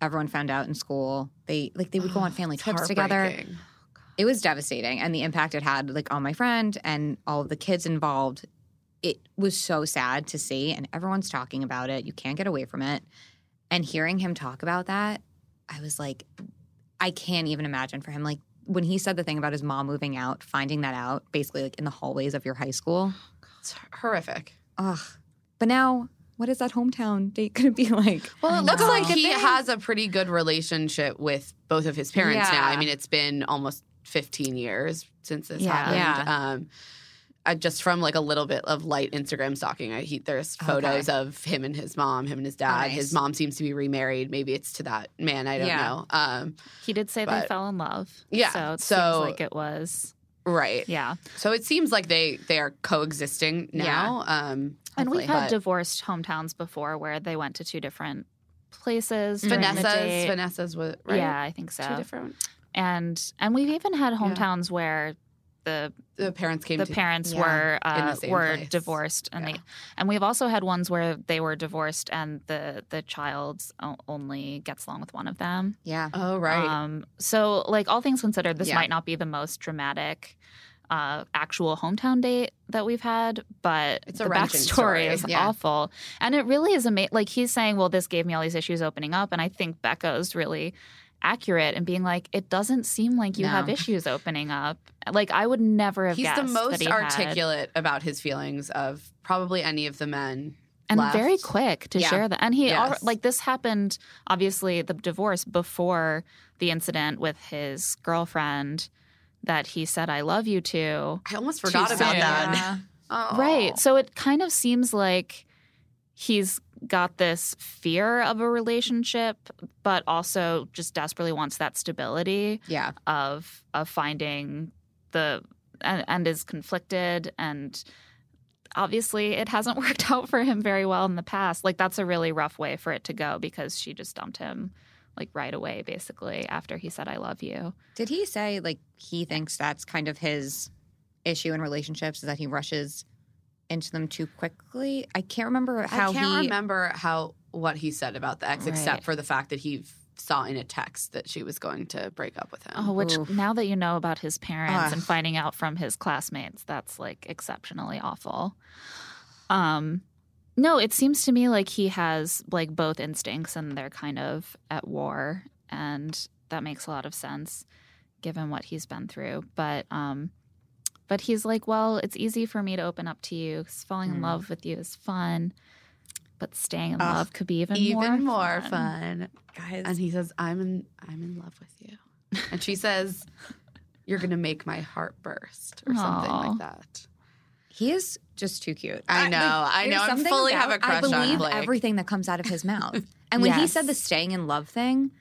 Everyone found out in school. They like they would go on family It's trips together. It was devastating, and the impact it had like on my friend and all of the kids involved. It was so sad to see, and everyone's talking about it. You can't get away from it. And hearing him talk about that, I was like, I can't even imagine for him. Like when he said the thing about his mom moving out, finding that out basically like in the hallways of your high school. It's horrific. Ugh. But now, what is that hometown date going to be like? Well, it looks like he thing. has a pretty good relationship with both of his parents now. I mean, it's been almost 15 years since this Yeah. happened. Yeah. Um, I just from like a little bit of light Instagram stalking, I he, there's photos of him and his mom, him and his dad. nice. His mom seems to be remarried. Maybe it's to that man. I don't Yeah. know. Um, He did say they fell in love. Yeah, So it so- seems like it was. Right. Yeah. So it seems like they they are coexisting now. Um, And we've had but divorced hometowns before where they went to two different places. Vanessa's. Vanessa's was right. Yeah, I think so. two different. And and we've even had hometowns where the The parents came. the to, parents yeah, were in the uh, same were place. divorced and Yeah. they and we've also had ones where they were divorced and the the child only gets along with one of them. Yeah. Oh right. Um, so, like all things considered, this Yeah. might not be the most dramatic uh, actual hometown date that we've had, but It's a the backstory story. is Yeah. awful, and it really is amazing. Like he's saying, "Well, this gave me all these issues opening up," and I think Becca's really accurate and being like, "It doesn't seem like you No. have issues opening up." Like I would never have He's guessed the that most he had- articulate about his feelings of probably any of the men. and left. very quick to Yeah. share that. And he al- Yes. like this happened obviously the divorce before the incident with his girlfriend that he said I love you to. I almost forgot about soon. that. Oh. Right. So it kind of seems like he's got this fear of a relationship but also just desperately wants that stability Yeah. of of finding the and, and is conflicted. And obviously it hasn't worked out for him very well in the past. Like that's a really rough way for it to go because she just dumped him like right away basically after he said i love you. Did he say like he thinks that's kind of his issue in relationships is that he rushes into them too quickly. I can't remember how I can't he. remember how what he said about the ex, Right. except for the fact that he saw in a text that she was going to break up with him. Oh, which Oof. now that you know about his parents Ugh. and finding out from his classmates, that's like exceptionally awful. Um, no, it seems to me like he has like both instincts and they're kind of at war, and that makes a lot of sense given what he's been through. But um, but he's like, well, it's easy for me to open up to you. 'cause falling in Mm. love with you is fun, but staying in Ugh, love could be even, even more, more fun. fun. Guys, And he says, "I'm in, I'm in love with you," and she says, "You're gonna make my heart burst," or something like that. he is just too cute. I know, I there's know. I something fully have a about- I crush on believe everything that comes out of his mouth. And when he said the staying in love thing,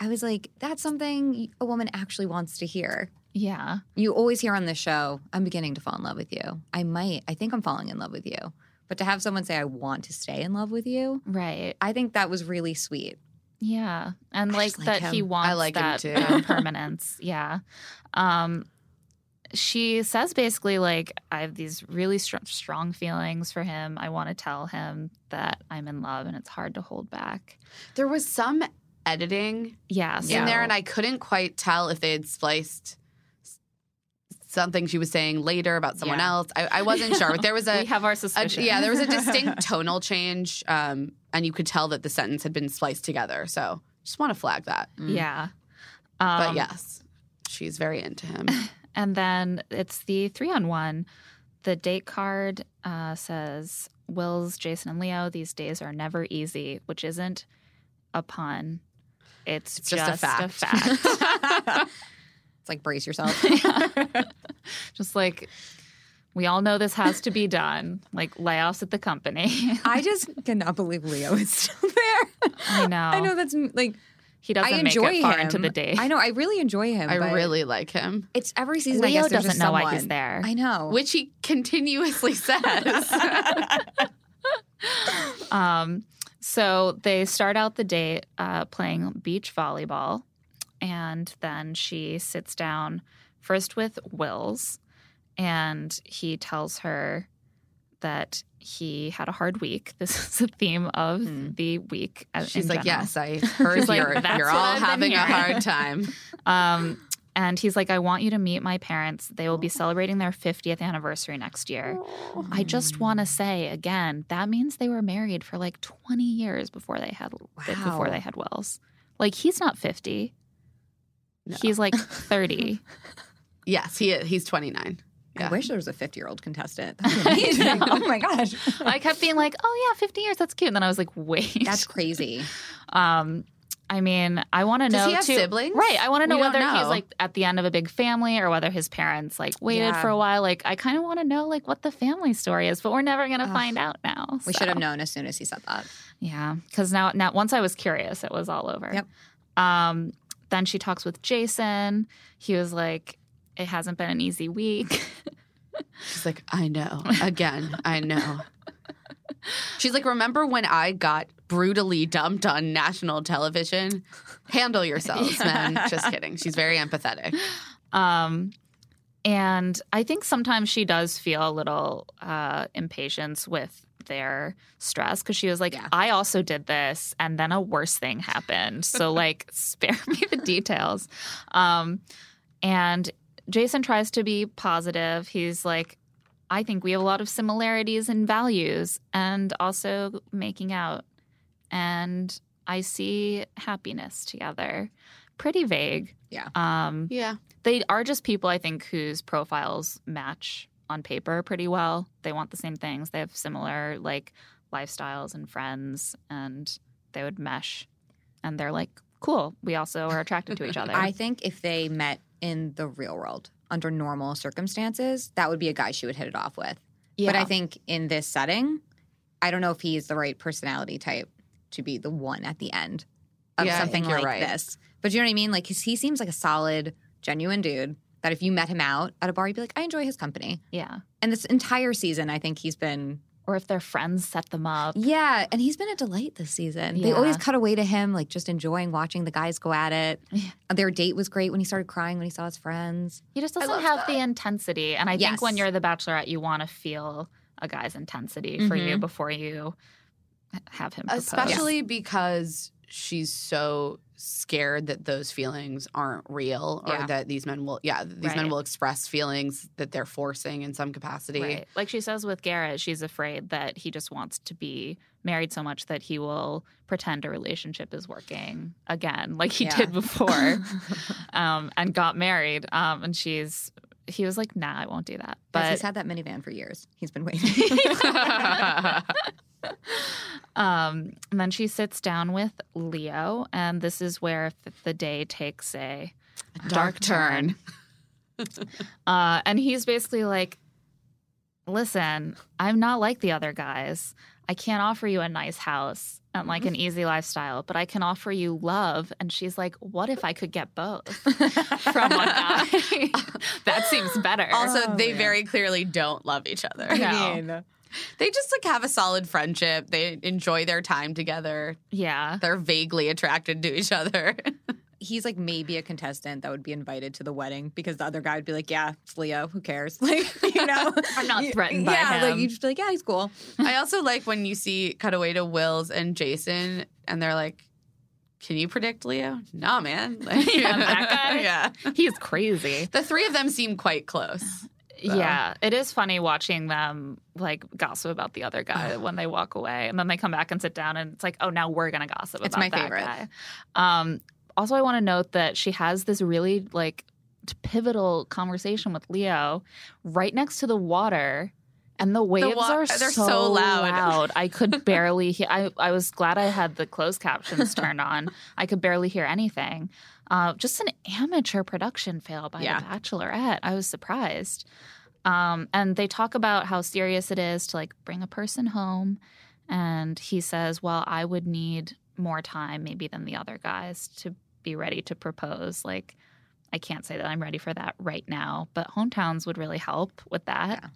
I was like, that's something a woman actually wants to hear. Yeah. You always hear on this show, I'm beginning to fall in love with you. I might, I think I'm falling in love with you. But to have someone say, I want to stay in love with you, Right. I think that was really sweet. Yeah, and I like, just like that he wants I like him that too. that permanence. Yeah. Um, she says basically like I have these really str- strong feelings for him. I want to tell him that I'm in love, and it's hard to hold back. There was some editing Yeah. in there, and I couldn't quite tell if they had spliced something she was saying later about someone Yeah. else. I, I wasn't sure. But there was a, we have our a- yeah, there was a distinct tonal change, um, and you could tell that the sentence had been spliced together. So just want to flag that. yeah. But Um, yes, she's very into him. And then it's the three on one. The date card uh, says Wills, Jason, and Leo. These days are never easy, which isn't a pun. It's, It's just a fact. fact. It's like brace yourself. just like we all know this has to be done. Like layoffs at the company. I just cannot believe Leo is still there. I know. I know that's like he doesn't I make enjoy it far him. into the day. I know I really enjoy him. I really like him, It's every season. I Leo guess doesn't just know why he's there. I know. which he continuously says. Um, so they start out the date uh, playing beach volleyball, and then she sits down first with Wills, and he tells her that he had a hard week. This is the theme of Hmm. the week. uh, She's like, general. yes, I heard you're, "That's you're all having a hard time. Um, and he's like, I want you to meet my parents. They will be celebrating their 50th anniversary next year. I just want to say again, that means they were married for like 20 years before they had before they had Wills. Like he's not 50. No. He's like 30. Yes, he is. he's 29. I wish there was a 50 year old contestant. That'd be amazing. oh my gosh. I kept being like, "Oh yeah, 50 years, that's cute." And then I was like, "Wait." That's crazy. um I mean, I want to Does know he have too. siblings? Right. I want to know We whether he's like at the end of a big family or whether his parents like waited Yeah. for a while. Like I kind of want to know like what the family story is, but we're never going to find out now. We should have known as soon as he said that. Yeah, because now, now once I was curious, it was all over. Yep. Um, then she talks with Jason. He was like, "It hasn't been an easy week." She's like, I know. Again, I know. She's like, remember when I got brutally dumped on national television? Handle yourselves, man. Just kidding. She's very empathetic. um, and I think sometimes she does feel a little uh, impatience with their stress because she was like, Yeah. "I also did this, and then a worse thing happened." So like, spare me the details. Um, and Jason tries to be positive. He's like, I think we have a lot of similarities in values and also making out. And I see happiness together. Pretty vague. Yeah. Um, Yeah. they are just people, I think, whose profiles match on paper pretty well. They want the same things. They have similar like lifestyles and friends, and they would mesh. And they're like, cool. We also are attracted to each other. I think if they met in the real world under normal circumstances, that would be a guy she would hit it off with. yeah. But I think in this setting, I don't know if he's the right personality type to be the one at the end of Yeah, something like right. this. But you know what I mean? Like, he seems like a solid, genuine dude that if you met him out at a bar, you'd be like, I enjoy his company. yeah. And this entire season, I think he's been Or if their friends set them up. Yeah, and he's been a delight this season. They always cut away to him, like just enjoying watching the guys go at it. Yeah. Their date was great when he started crying when he saw his friends. He just doesn't have that. the intensity. And I think when you're the bachelorette, you want to feel a guy's intensity for you mm-hmm. before you have him propose. especially because she's so scared that those feelings aren't real or Yeah. that these men will yeah these men will express feelings that they're forcing in some capacity Right. Like she says with Garrett, she's afraid that he just wants to be married so much that he will pretend a relationship is working again, like he Yeah. did before, um, and got married. Um, and she's, he was like, nah, I won't do that. But he's had that minivan for years. He's been waiting. um, and then she sits down with Leo, and this is where th- the day takes a dark turn Uh, and he's basically like, listen, I'm not like the other guys. I can't offer you a nice house and like an easy lifestyle, but I can offer you love. And she's like, what if I could get both from one guy? that seems better. also Oh, they man. very clearly don't love each other No. they just like have a solid friendship they enjoy their time together yeah. they're vaguely attracted to each other He's like maybe a contestant that would be invited to the wedding because the other guy would be like, "Yeah, it's Leo. Who cares?" Like, you know, I'm not You- threatened by yeah, like you just be like, "Yeah, he's cool." I also like when you see cutaway to Wills and Jason, and they're like, "Can you predict Leo?" Nah, man. Like, Yeah, that guy? yeah, He's crazy. the three of them seem quite close. Yeah, it is funny watching them like gossip about the other guy when they walk away, and then they come back and sit down, and it's like, oh, now we're gonna gossip It's about my that favorite. guy. Um, also, I want to note that she has this really like pivotal conversation with Leo right next to the water. And the waves wa- are so, so loud. loud. I could barely hear. I, I was glad I had the closed captions turned on. I could barely hear anything. Uh, just an amateur production fail by Yeah. The Bachelorette. I was surprised. Um, and they talk about how serious it is to like bring a person home. And he says, Well, I would need more time maybe than the other guys to be ready to propose. Like, I can't say that I'm ready for that right now, but hometowns would really help with that. Yeah.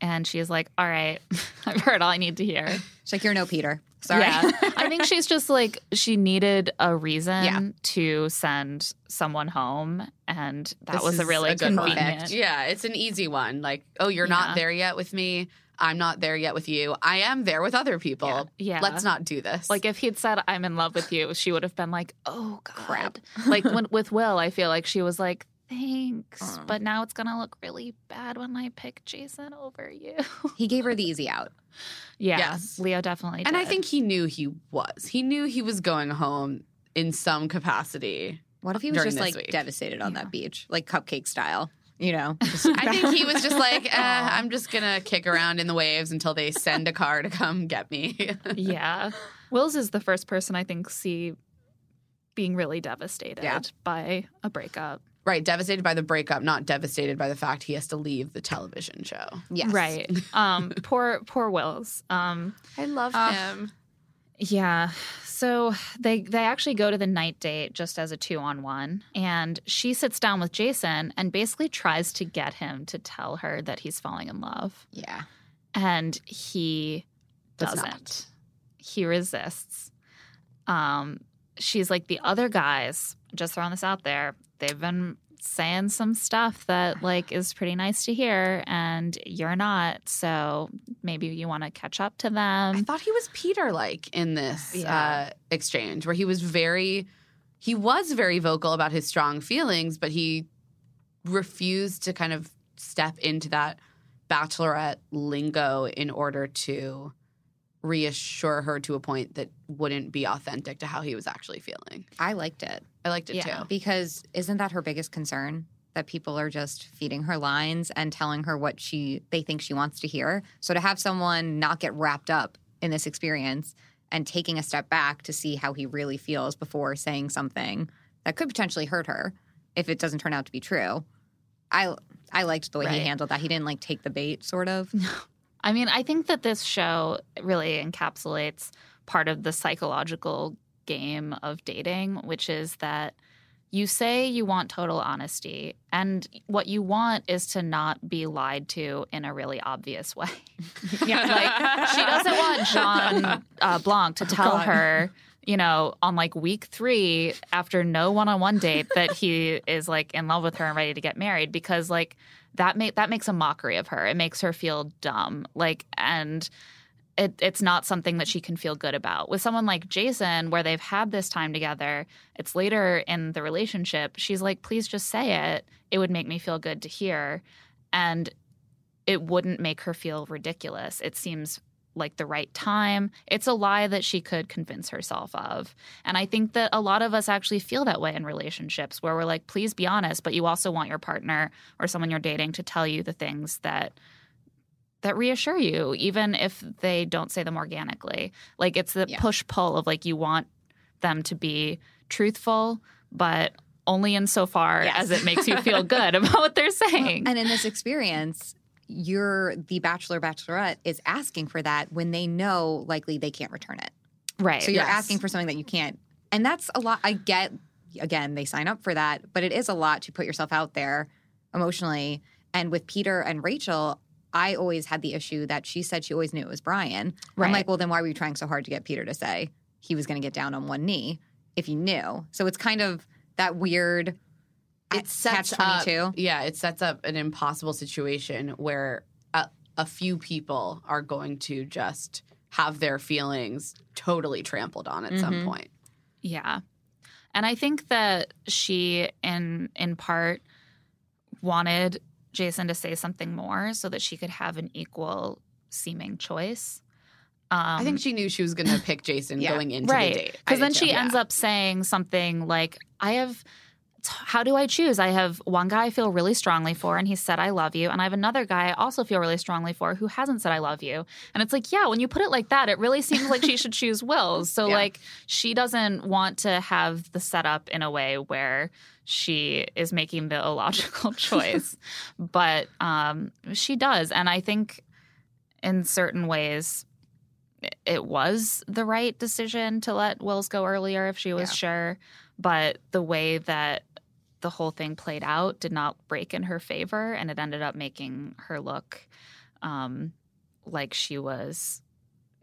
And she's like, All right, I've heard all I need to hear. She's like, "You're no Peter." Sorry. Yeah. I think she's just like, she needed a reason Yeah. to send someone home. And that This was a really a good one. convenient. Yeah, it's an easy one. Like, oh, you're Yeah. not there yet with me. I'm not there yet with you. I am there with other people. Yeah. Yeah. Let's not do this. Like if he'd said I'm in love with you, she would have been like, "Oh God." Crap. like when, with Will, I feel like she was like, "Thanks," Uh. but now it's gonna look really bad when I pick Jason over you. He gave her the easy out. yeah, Yes. Leo definitely. and I think he knew he was. He knew he was going home in some capacity. What if he was just like week. devastated on Yeah. that beach, like cupcake style? You know, Just- I think he was just like, eh, I'm just gonna kick around in the waves until they send a car to come get me. yeah, Wills is the first person I think see being really devastated Yeah. by a breakup. right, devastated by the breakup, not devastated by the fact he has to leave the television show. yes, Right. Um. poor poor Wills. Um. I love Uh, him. Yeah. So they they actually go to the night date just as a two on one, and she sits down with Jason and basically tries to get him to tell her that he's falling in love, Yeah, and he Does doesn't. not. He resists. Um, she's like the other guys. Just throwing this out there, they've been saying some stuff that like is pretty nice to hear, and you're not. So maybe you want to catch up to them. I thought he was Peter like in this Yeah. uh, exchange where he was very he was very vocal about his strong feelings, but he refused to kind of step into that bachelorette lingo in order to reassure her to a point that wouldn't be authentic to how he was actually feeling. I liked it I liked it Yeah. too. because isn't that her biggest concern? That people are just feeding her lines and telling her what she they think she wants to hear. So to have someone not get wrapped up in this experience and taking a step back to see how he really feels before saying something that could potentially hurt her if it doesn't turn out to be true. I I liked the way he handled that. He didn't like take the bait, sort of. I mean, I think that this show really encapsulates part of the psychological game of dating, which is that you say you want total honesty, and what you want is to not be lied to in a really obvious way. yeah, like she doesn't want John uh, Blanc to tell God. her, you know, on like week three after no one-on-one date that he is like in love with her and ready to get married because like that make that makes a mockery of her. It makes her feel dumb. Like and it, it's not something that she can feel good about. With someone like Jason, where they've had this time together, it's later in the relationship. She's like, please just say it. It would make me feel good to hear. And it wouldn't make her feel ridiculous. It seems like the right time. It's a lie that she could convince herself of. And I think that a lot of us actually feel that way in relationships where we're like, please be honest, but you also want your partner or someone you're dating to tell you the things that that reassure you, even if they don't say them organically. Like it's the Yeah. push pull of like you want them to be truthful, but only insofar Yes. as it makes you feel good about what they're saying. And in this experience, you're the bachelor bachelorette is asking for that when they know likely they can't return it. right. So you're Yes. asking for something that you can't. And that's a lot. I get, again, they sign up for that, but it is a lot to put yourself out there emotionally. And with Peter and Rachel, I always had the issue that she said she always knew it was Bryan. I'm Right. like, well, then why were you trying so hard to get Peter to say he was going to get down on one knee if you knew? So it's kind of that weird it sets catch up 22. yeah it sets up an impossible situation where a, a few people are going to just have their feelings totally trampled on at some Mhm. point Yeah. And I think that she in in part wanted Jason to say something more so that she could have an equal seeming choice. Um, i think she knew she was going to pick jason Yeah. going into right the date because then she ends up saying something like, "I have." How do I choose? I have one guy I feel really strongly for, and he said, I love you. And I have another guy I also feel really strongly for who hasn't said, I love you. And it's like, yeah, when you put it like that, it really seems like she should choose Wills. So, Yeah. like, she doesn't want to have the setup in a way where she is making the illogical choice. but um, she does. And I think in certain ways, it- was the right decision to let Wills go earlier if she was Yeah. sure. But the way that the whole thing played out did not break in her favor, and it ended up making her look um, like she was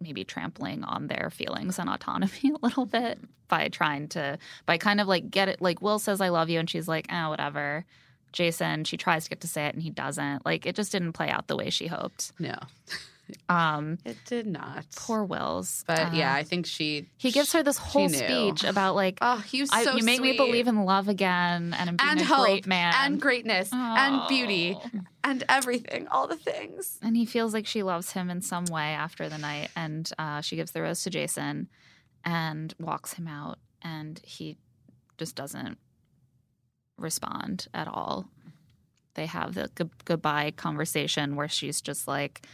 maybe trampling on their feelings and autonomy a little bit by trying to by kind of like get it like Will says I love you and she's like ah whatever. Jason she tries to get to say it and he doesn't. Like it just didn't play out the way she hoped. No um it did not. poor Wills but Uh, yeah i think she he gives her this whole speech about like oh he was I, you make me believe in love again and in being and a hope great man. and greatness and beauty Oh. and everything all the things. And he feels like she loves him in some way after the night and uh, she gives the rose to jason and walks him out and he just doesn't respond at all. They have the g- goodbye conversation where she's just like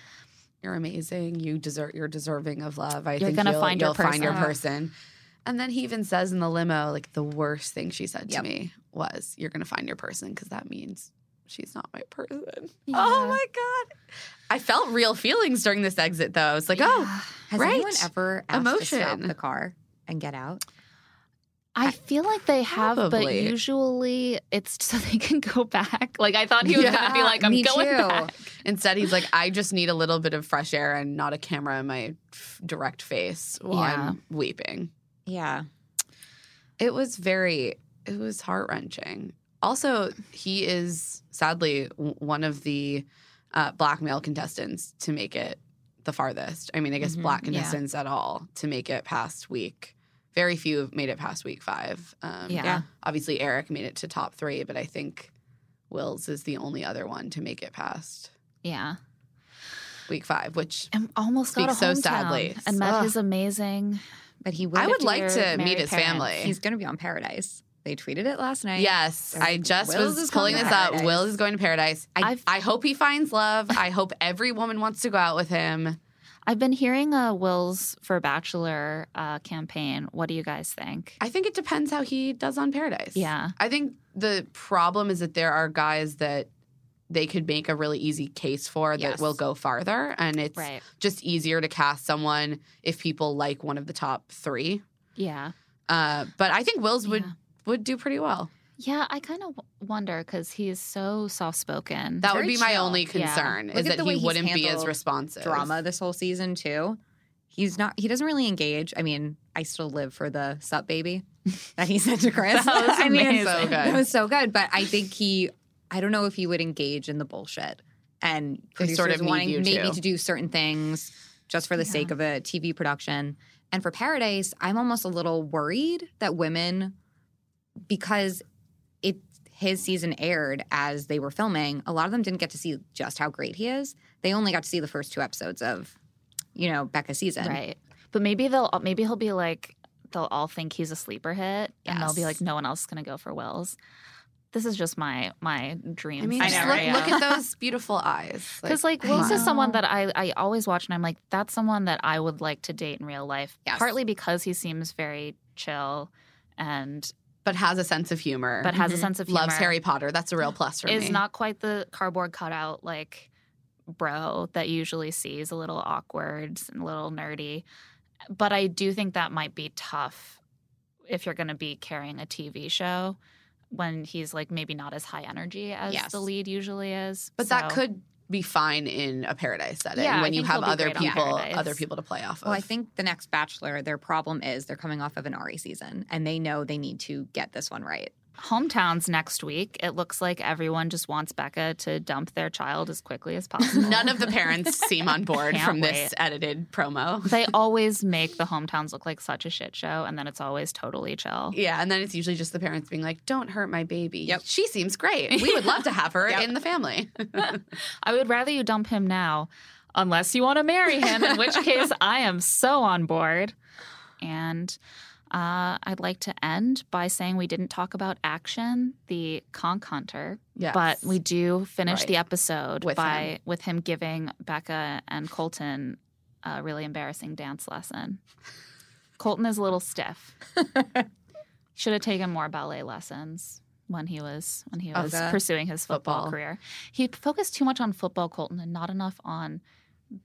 you're amazing. You deserve. You're deserving of love. I You're think gonna you'll, find your you'll find your person. person. And then he even says in the limo, like the worst thing she said to Yep. me was, "You're gonna find your person," because that means she's not my person. Oh yeah. Oh my god! I felt real feelings during this exit, though. I was like, "Oh, Has right." anyone ever asked to stop Emotion. the car and get out? I feel like they have, but usually it's so they can go back. Like I thought he was going to be like, "I'm going too. back." Instead, he's like, "I just need a little bit of fresh air and not a camera in my f- direct face while Yeah. I'm weeping." Yeah. It was very, it was heart wrenching. Also, he is sadly one of the uh, black male contestants to make it the farthest. I mean, I guess Mhm. black Yeah. contestants at all to make it past week. Very few have made it past week five. Um, Yeah. Yeah. Obviously, Eric made it to top three, but I think Wills is the only other one to make it past Yeah. week five, which And almost got a Speaks so sadly. and met Ugh. his amazing. But he will. I would like to meet married his parents. family. He's going to be on Paradise. They tweeted it last night. Yes, There's- I just Wills was is pulling this to up. paradise. Will is going to paradise. I, I've- I hope he finds love. I hope every woman wants to go out with him. I've been hearing a Wills for Bachelor uh, campaign. What do you guys think? I think it depends how he does on Paradise. Yeah. I think the problem is that there are guys that they could make a really easy case for that Yes. will go farther, and it's Right. just easier to cast someone if people like one of the top three. Yeah. Uh, but I think Wills would Yeah. would do pretty well. Yeah, I kind of wonder because he's so soft spoken. That would Very be my only concern Look is that he wouldn't be as responsive. Drama this whole season too. He's not. He doesn't really engage. I mean, I still live for the sup baby that he said to Chris. That was I mean, amazing. So good. That was so good. But I think he I don't know if he would engage in the bullshit and They producers sort of need wanting you maybe to. to do certain things just for the sake of a TV production. And for Paradise, I'm almost a little worried that women, because it his season aired as they were filming, a lot of them didn't get to see just how great he is. They only got to see the first two episodes of, you know, Becca's season. Right. But maybe they'll maybe he'll be like they'll all think he's a sleeper hit and they'll be like no one else is going to go for Wills. This is just my my dream. I mean, I just know, look, right? look at those beautiful eyes. because like, come Wills on. is someone that I I always watch and I'm like that's someone that I would like to date in real life. Yes. Partly because he seems very chill and but has a sense of humor. but has a mm-hmm. sense of humor. loves Harry Potter. That's a real plus for is me. not quite the cardboard cutout like bro that you usually sees a little awkward and a little nerdy but i do think that might be tough if you're going to be carrying a tv show when he's like maybe not as high energy as Yes. the lead usually is but that could be fine in a paradise setting Yeah, when you have other people, other people to play off of. Well, I think the next Bachelor, their problem is they're coming off of an Arie season and they know they need to get this one right. Hometowns next week it looks like everyone just wants becca to dump their child as quickly as possible None of the parents seem on board Can't from wait. this edited promo. they always make the hometowns look like such a shit show and then it's always totally chill Yeah, and then it's usually just the parents being like, "Don't hurt my baby." Yep. She seems great. We would love to have her Yep. in the family. I would rather you dump him now, unless you want to marry him, in which case I am so on board. And uh, I'd like to end by saying we didn't talk about Action, the conch hunter, Yes. but we do finish Right. the episode With by him. with him giving Becca and Colton a really embarrassing dance lesson. Colton is a little stiff. Should have taken more ballet lessons when he was when he was Okay. pursuing his football, Football. career. He focused too much on football, Colton, and not enough on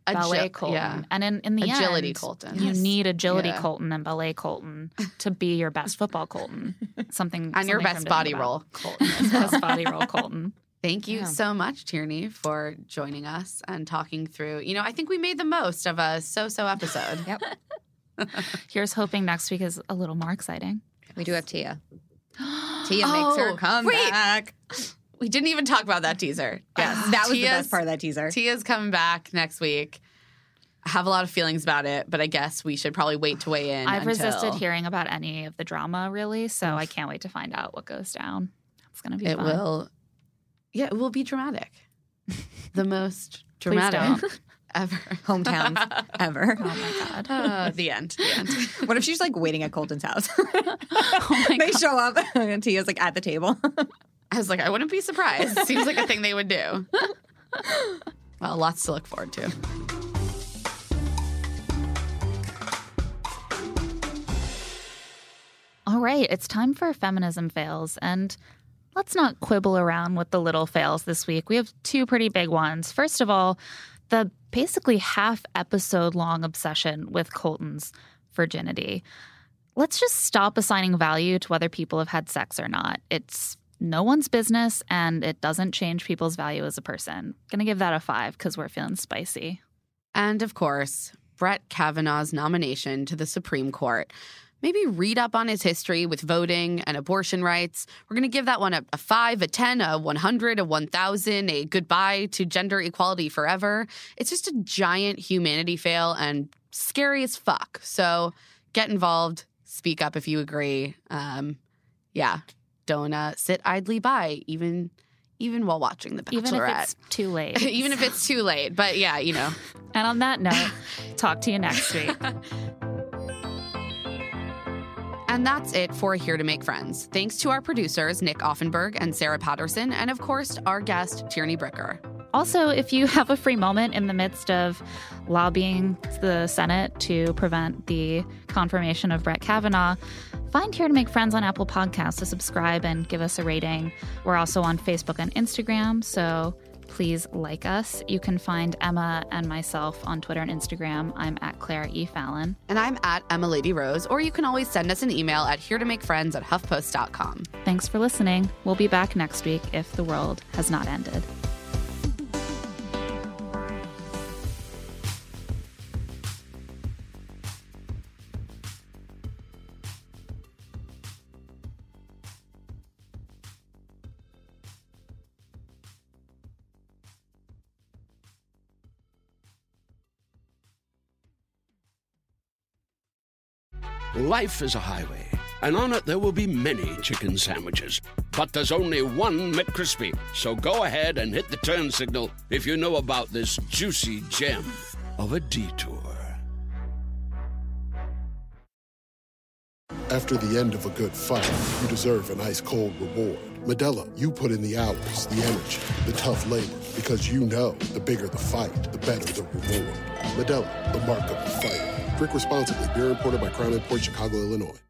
ballet Agi- Colton. yeah. And in, in the Agility end, Colton. you Yes. need agility Yeah. Colton and ballet Colton to be your best football Colton. Something And your something for best body think roll, Colton. well. best body roll Colton. Thank you Yeah. so much, Tierney, for joining us and talking through. You know, I think we made the most of a so-so episode. Yep. Here's hoping next week is a little more exciting. We do have Tia. Tia makes her Oh, come wait. Back. We didn't even talk about that teaser. Yes, That was the best part of that teaser. Tia's coming back next week. I have a lot of feelings about it, but I guess we should probably wait to weigh in. I've until- resisted hearing about any of the drama, really, so I can't wait to find out what goes down. It's going to be It fun. will. Yeah, it will be dramatic. The most Please dramatic don't. ever. Hometowns ever. Oh my God. Uh, the end. The end. What if she's like waiting at Colton's house? Oh my they God. show up and Tia's like at the table. I was like, I wouldn't be surprised. Seems like a thing they would do. Well, lots to look forward to. All right, it's time for feminism fails. And let's not quibble around with the little fails this week. We have two pretty big ones. First of all, the basically half episode long obsession with Colton's virginity. Let's just stop assigning value to whether people have had sex or not. It's no one's business and it doesn't change people's value as a person. Gonna give that a five because we're feeling spicy. And of course, Brett Kavanaugh's nomination to the Supreme Court. Maybe read up on his history with voting and abortion rights. We're going to give that one a, a 5, a 10, a 100, a 1000, a goodbye to gender equality forever. It's just a giant humanity fail and scary as fuck. So get involved, speak up if you agree. Um, yeah, don't uh, sit idly by, even even while watching The Bachelorette. Even if it's too late. even if it's too late. But yeah, you know. And on that note, talk to you next week. And that's it for Here to Make Friends. Thanks to our producers, Nick Offenberg and Sarah Patterson, and of course, our guest, Tierney Bricker. Also, if you have a free moment in the midst of lobbying the Senate to prevent the confirmation of Brett Kavanaugh, find Here to Make Friends on Apple Podcasts to subscribe and give us a rating. We're also on Facebook and Instagram, so please like us. You can find Emma and myself on Twitter and Instagram. I'm at Claire E. Fallon. And I'm at Emma Lady Rose, or you can always send us an email at here to make friends at huffpost.com. Thanks for listening. We'll be back next week if the world has not ended. Life is a highway, and on it there will be many chicken sandwiches. But there's only one McCrispy. So go ahead and hit the turn signal if you know about this juicy gem of a detour. After the end of a good fight, you deserve an ice cold reward. Modelo, you put in the hours, the energy, the tough labor, because you know the bigger the fight, the better the reward. Modelo, the mark of the fighter. Drink responsibly. Beer imported by Crown Port Chicago, Illinois.